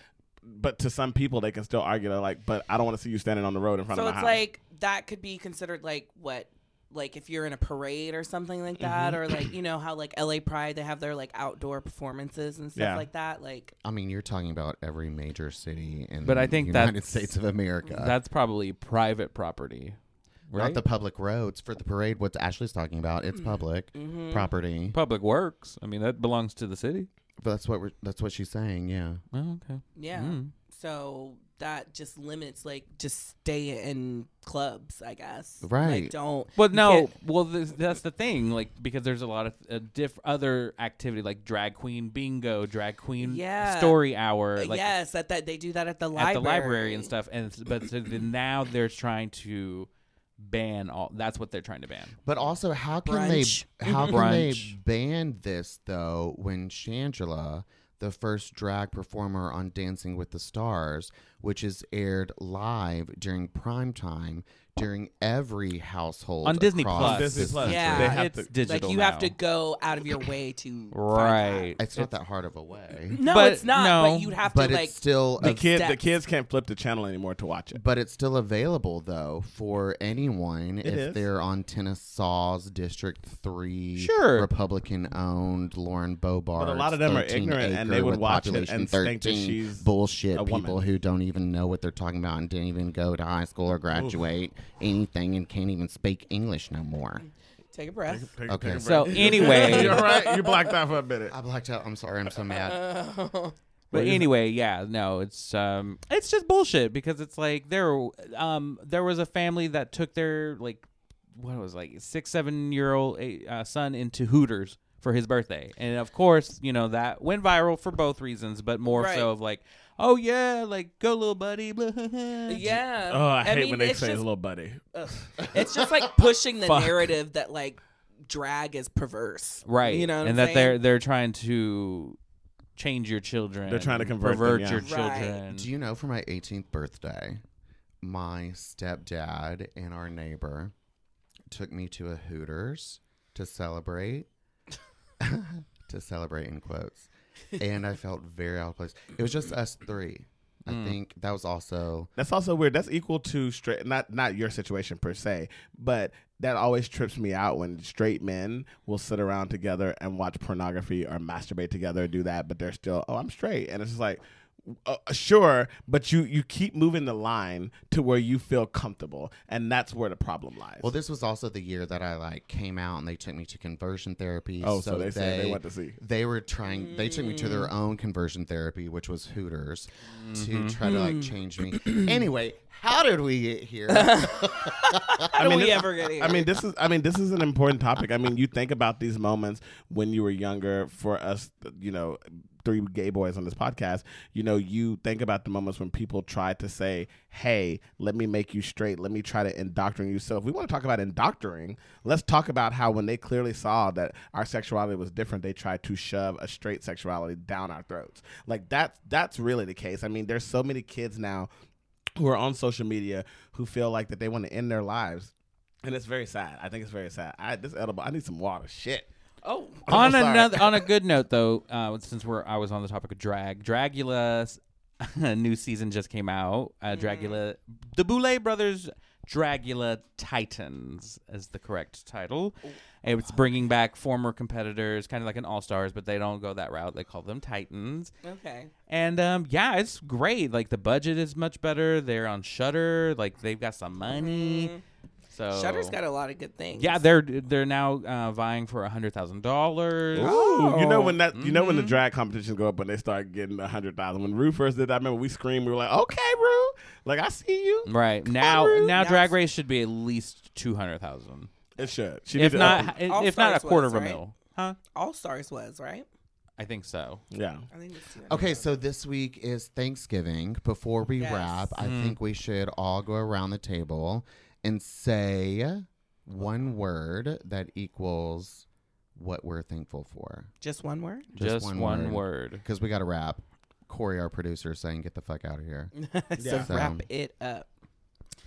but to some people they can still argue they're like, but I don't want to see you standing on the road in front So of it's my house. So it's like that could be considered like what, like if you're in a parade or something like that, Mm-hmm. or like you know how like LA Pride they have their like outdoor performances and stuff Yeah. like that. Like I mean, you're talking about every major city in But I the think United States of America. That's probably private property. Right? Not the public roads for the parade. What Ashley's talking about, it's public mhm. property. Public works. I mean, that belongs to the city. But that's what we're, that's what she's saying. Yeah. Oh, okay. yeah. Mm. So that just limits like just stay in clubs, I guess. Right. Like, don't. Well, you no. Well, this, that's the thing. Like, because there's a lot of uh, diff other activity, like drag queen bingo, drag queen Yeah. story hour, like yes, that that they do that at the at library. the library and stuff. And but so then now they're trying to ban all. That's what they're trying to ban. But also, how can Brunch. they how mm-hmm. can they ban this though when Shangela, the first drag performer on Dancing with the Stars, which is aired live during prime time during every household On Disney across Plus. On Disney this Plus. country. Yeah, They have it's to- digital like you have to go out of your way to (clears throat) find Right. It's not that hard of a way. that. No, But it's not. no. But you'd have But to it's like. still The a- kid, the steps. kids can't flip the channel anymore to watch it. but it's still available though for anyone if is. they're on Tennessaw's District Three, Sure. Republican owned Lauren Boebert. But a lot of them are ignorant and they would watch it and think that she's bullshit a people woman. who don't even know what they're talking about and didn't even go to high school or graduate anything and can't even speak English no more. Take a breath. Take- Okay. take a So (laughs) anyway, (laughs) you're right. You blacked out for a minute. I blacked out. I'm sorry. I'm so mad. (laughs) But anyway, yeah, no, it's um, it's just bullshit because it's like there, um, there was a family that took their like, what was it, like six, seven year old uh, son into Hooters for his birthday, and of course, you know that went viral for both reasons, but more Right. so of like, oh yeah, like go little buddy, blah, blah, blah. Yeah. Oh, I, hate mean, when they say just, little buddy. ugh. it's just like pushing the (laughs) Fuck. narrative that like drag is perverse. right? You know, what and I'm that they're they're trying to change your children. They're trying to convert them, yeah. your Right. children. Do you know for my 18th birthday, my stepdad and our neighbor took me to a Hooters to celebrate. (laughs) to celebrate in quotes. And I felt very out of place. It was just us three. I Mm. think that was also That's also weird. That's equal to straight. Not not your situation per se, but that always trips me out when straight men will sit around together and watch pornography or masturbate together, do that, but they're still, oh, I'm straight, and it's just like. Uh, sure, but you you keep moving the line to where you feel comfortable, and that's where the problem lies. well. This was also the year that I like came out, and they took me to conversion therapy. oh, so, they, say they went to see. they were trying they took me to Mm. their own conversion therapy which was hooters Mm-hmm. to try to like change me anyway how did we get here (laughs) (laughs) How do we this- ever get here? I mean, this is I mean, this is an important topic. I mean, you think about these moments when you were younger. For us, you know, three gay boys on this podcast, you know, you think about the moments when people try to say, "Hey, let me make you straight. Let me try to indoctrinate you." So, if we want to talk about indoctrinating, let's talk about how when they clearly saw that our sexuality was different, they tried to shove a straight sexuality down our throats. Like that's that's really the case. I mean, there's so many kids now who are on social media who feel like that they want to end their lives and it's very sad i think it's very sad i this edible i need some water shit oh, on another on a good note though uh, since we're i was on the topic of drag dragula's (laughs) new season just came out. Uh, dragula the boulet brothers dragula titans is the correct title. It's bringing back former competitors kind of like an all-stars but they don't go that route. They call them titans. Okay. and um, yeah it's great. Like the budget is much better. They're on Shudder like they've got some money so Shudder's got a lot of good things. yeah, they're they're now uh, vying for a hundred thousand dollars. Ooh, you know when that you know when the Mhm. drag competitions go up when they start getting a hundred thousand. When Rue first did that, I remember we screamed. We were like, "Okay, Rue, like I see you." Right now, Rude. now Now Drag Race should be at least two hundred thousand, It should. She if needs to not, up- if not a quarter was, of a right? mil, huh? All Stars was right. I think so. yeah. I think it's okay so this week is thanksgiving before we Yes. wrap i Mm. think we should all go around the table and say one word that equals what we're thankful for Just one word. Just, one one, word. word. because we got to wrap corey our producer is saying get the fuck out of here (laughs) so Yeah. wrap it up.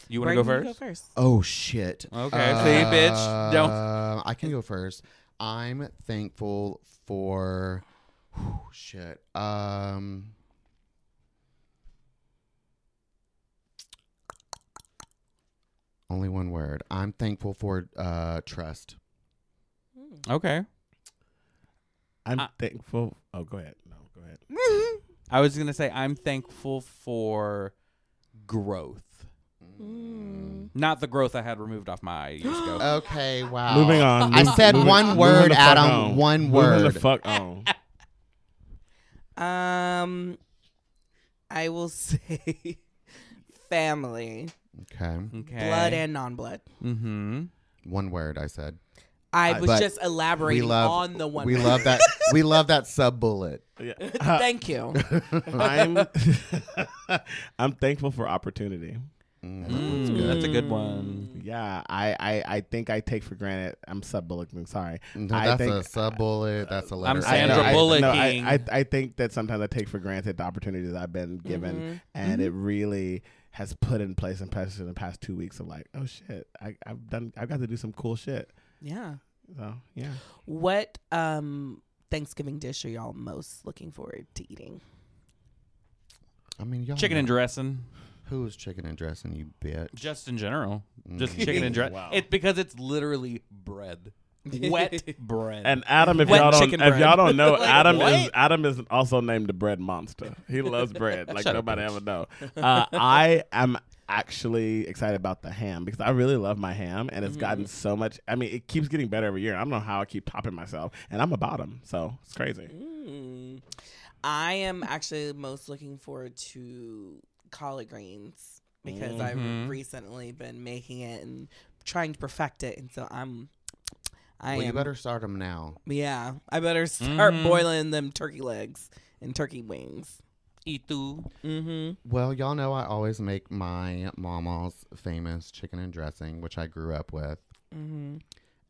You want to go Braden, first? Go first. Oh shit. Okay, see, bitch, don't- Uh, I can go first. I'm thankful for whew, shit. Um Only one word. I'm thankful for uh trust. Okay, I'm Uh, thankful. Oh, go ahead. No, go ahead. (laughs) I was gonna say I'm thankful for growth, Mm. not the growth I had removed off my eye years ago. (gasps) Okay, wow. Moving on. I Move- said moving- one moving word, the fuck Adam. on. One Moving word. the fuck on. Um, I will (laughs) say family, Okay. Okay, blood and non-blood. mm-hmm. One word I said. I I- was But just elaborating love- on the one. we word. love that (laughs) we love that sub bullet. Yeah. (laughs) (laughs) Thank you. I'm I'm thankful for opportunity. Mm, Mm, That's a good one. Yeah, I, I, I think I take for granted. I'm sub bullocking. Sorry. No, I that's think- a sub bullet. That's a letter. I'm I- Sandra I, Bullock no, I, King. I, I think that sometimes I take for granted the opportunities I've been given, Mhm. and it really has put in place in practice in the past two weeks of like, oh shit, I, I've done, I've got to do some cool shit. Yeah. So yeah, What um Thanksgiving dish are y'all most looking forward to eating? I mean, y'all Chicken and dressing, Who's chicken and dressing? You bitch. just in general, just Mm. chicken and (laughs) dressing. Wow. It because it's literally bread, wet (laughs) bread. and Adam, if Wet y'all don't, chicken if bread. y'all don't know, (laughs) Like, Adam is what? Adam is also named the bread monster. He loves bread like Shut up, nobody bitch. ever know. Uh, I am actually excited about the ham because I really love my ham, and it's Mm. gotten so much. I mean, it keeps getting better every year. I don't know how I keep topping myself, and I'm about him, so it's crazy. Mm. I am actually most looking forward to collard greens because. I've recently been making it and trying to perfect it, and so I'm. I well, you better start them now. yeah, I better start Mhm. boiling them turkey legs and turkey wings. Itu. Mm-hmm. Well, y'all know I always make my mama's famous chicken and dressing, which I grew up with. Mm-hmm.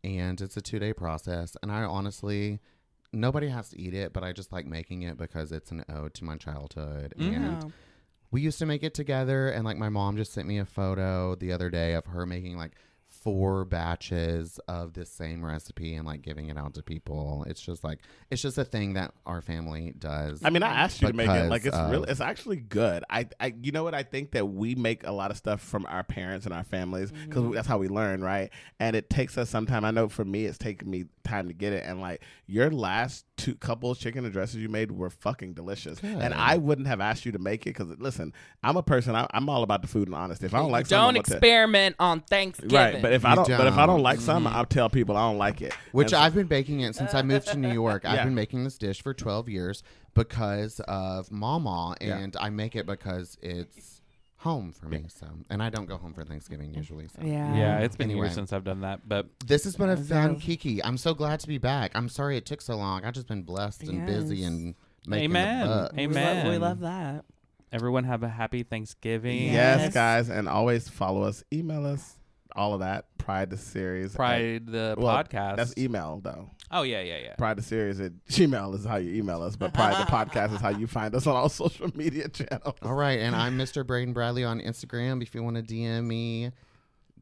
and it's a two day process. And I honestly, nobody has to eat it, but I just like making it because it's an ode to my childhood. Mhm. And we used to make it together. And like my mom just sent me a photo the other day of her making like four batches of this same recipe and like giving it out to people. It's just like, it's just a thing that our family does. I mean, I asked you to make it. Like it's Because really, it's actually good. I, I, you know what? I think that we make a lot of stuff from our parents and our families because mm-hmm. that's how we learn, right? And it takes us some time. I know for me, it's taken me time to get it. And like your last two couple of chicken and dresses you made were fucking delicious. Good. And I wouldn't have asked you to make it because listen, I'm a person. I, I'm all about the food and honesty. If I don't like don't I'm gonna experiment on Thanksgiving. Right, but if I You don't, but if I don't don't. like something, I'll tell people I don't like it. Which And so- I've been baking it since I moved to New York. (laughs) I've Yeah. been making this dish for 12 years because of Mama, Yeah. and I make it because it's home for me. So, and I don't go home for Thanksgiving usually. So, yeah, Yeah, it's been Anyway. years since I've done that, but this has been a Yes, fun. Kiki. I'm so glad to be back. I'm sorry it took so long. I've just been blessed and busy and making Amen. the buck. We love- Amen. We love that. everyone have a happy Thanksgiving. Yes, Yes. guys, and always follow us, email us, all of that. Pride the series. Pride the Well, podcast. That's email though. Oh yeah, yeah, yeah. Pride the series at (laughs) Gmail is how you email us, but Pride the podcast is how you find us on all (laughs) social media channels. All right, and I'm Mr. Braden Bradley on Instagram. If you want to DM me,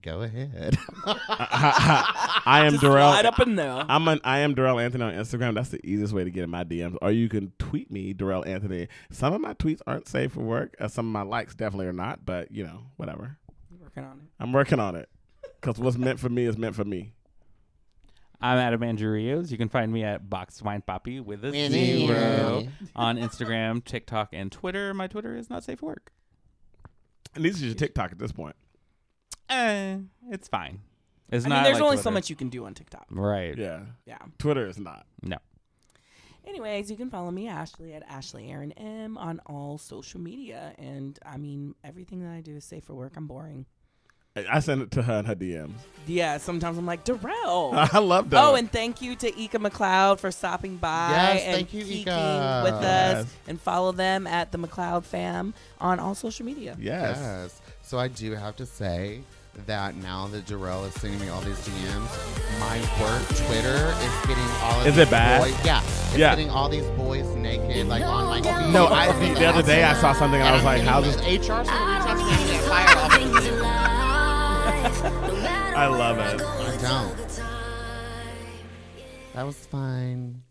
go ahead. (laughs) I am Just Dorell. slide up in there. I'm an I am Dorell Anthony on Instagram. That's the easiest way to get in my DMs. Or you can tweet me, Dorell Anthony. Some of my tweets aren't safe for work. Uh, some of my likes definitely are not. But you know, whatever. Working on it. I'm working on it. Because what's meant for me is meant for me. I'm Adam Andrew Rios. You can find me at Box Wine Papi with a With a zero zero. on Instagram, TikTok, and Twitter. My Twitter is not safe for work. And this is your TikTok at this point. Eh, it's fine. It's I not. mean, there's like only so Twitter. much you can do on TikTok. Right. Yeah. Yeah. Twitter is not. No. Anyways, you can follow me, Ashley, at Ashley Aaron M on all social media. And I mean, everything that I do is safe for work. I'm boring. I- I send it to her in her DMs. Yeah, sometimes I'm like, Dorell. (laughs) I love that. Oh, and thank you to Eeka McLeod for stopping by Yes, and thank you, geeking Eeka. with us. Yes. And follow them at the McLeod fam on all social media. yes. Yes. So I do have to say that now that Jarrell is sending me all these DMs, my work Twitter is getting all of Is these it bad? Boys, yeah. It's Yeah. getting all these boys naked, like on my feed. No, I the other day I saw something and I was like, "How's this?" HR gonna reach out to me and get I love it. I don't. That was fine.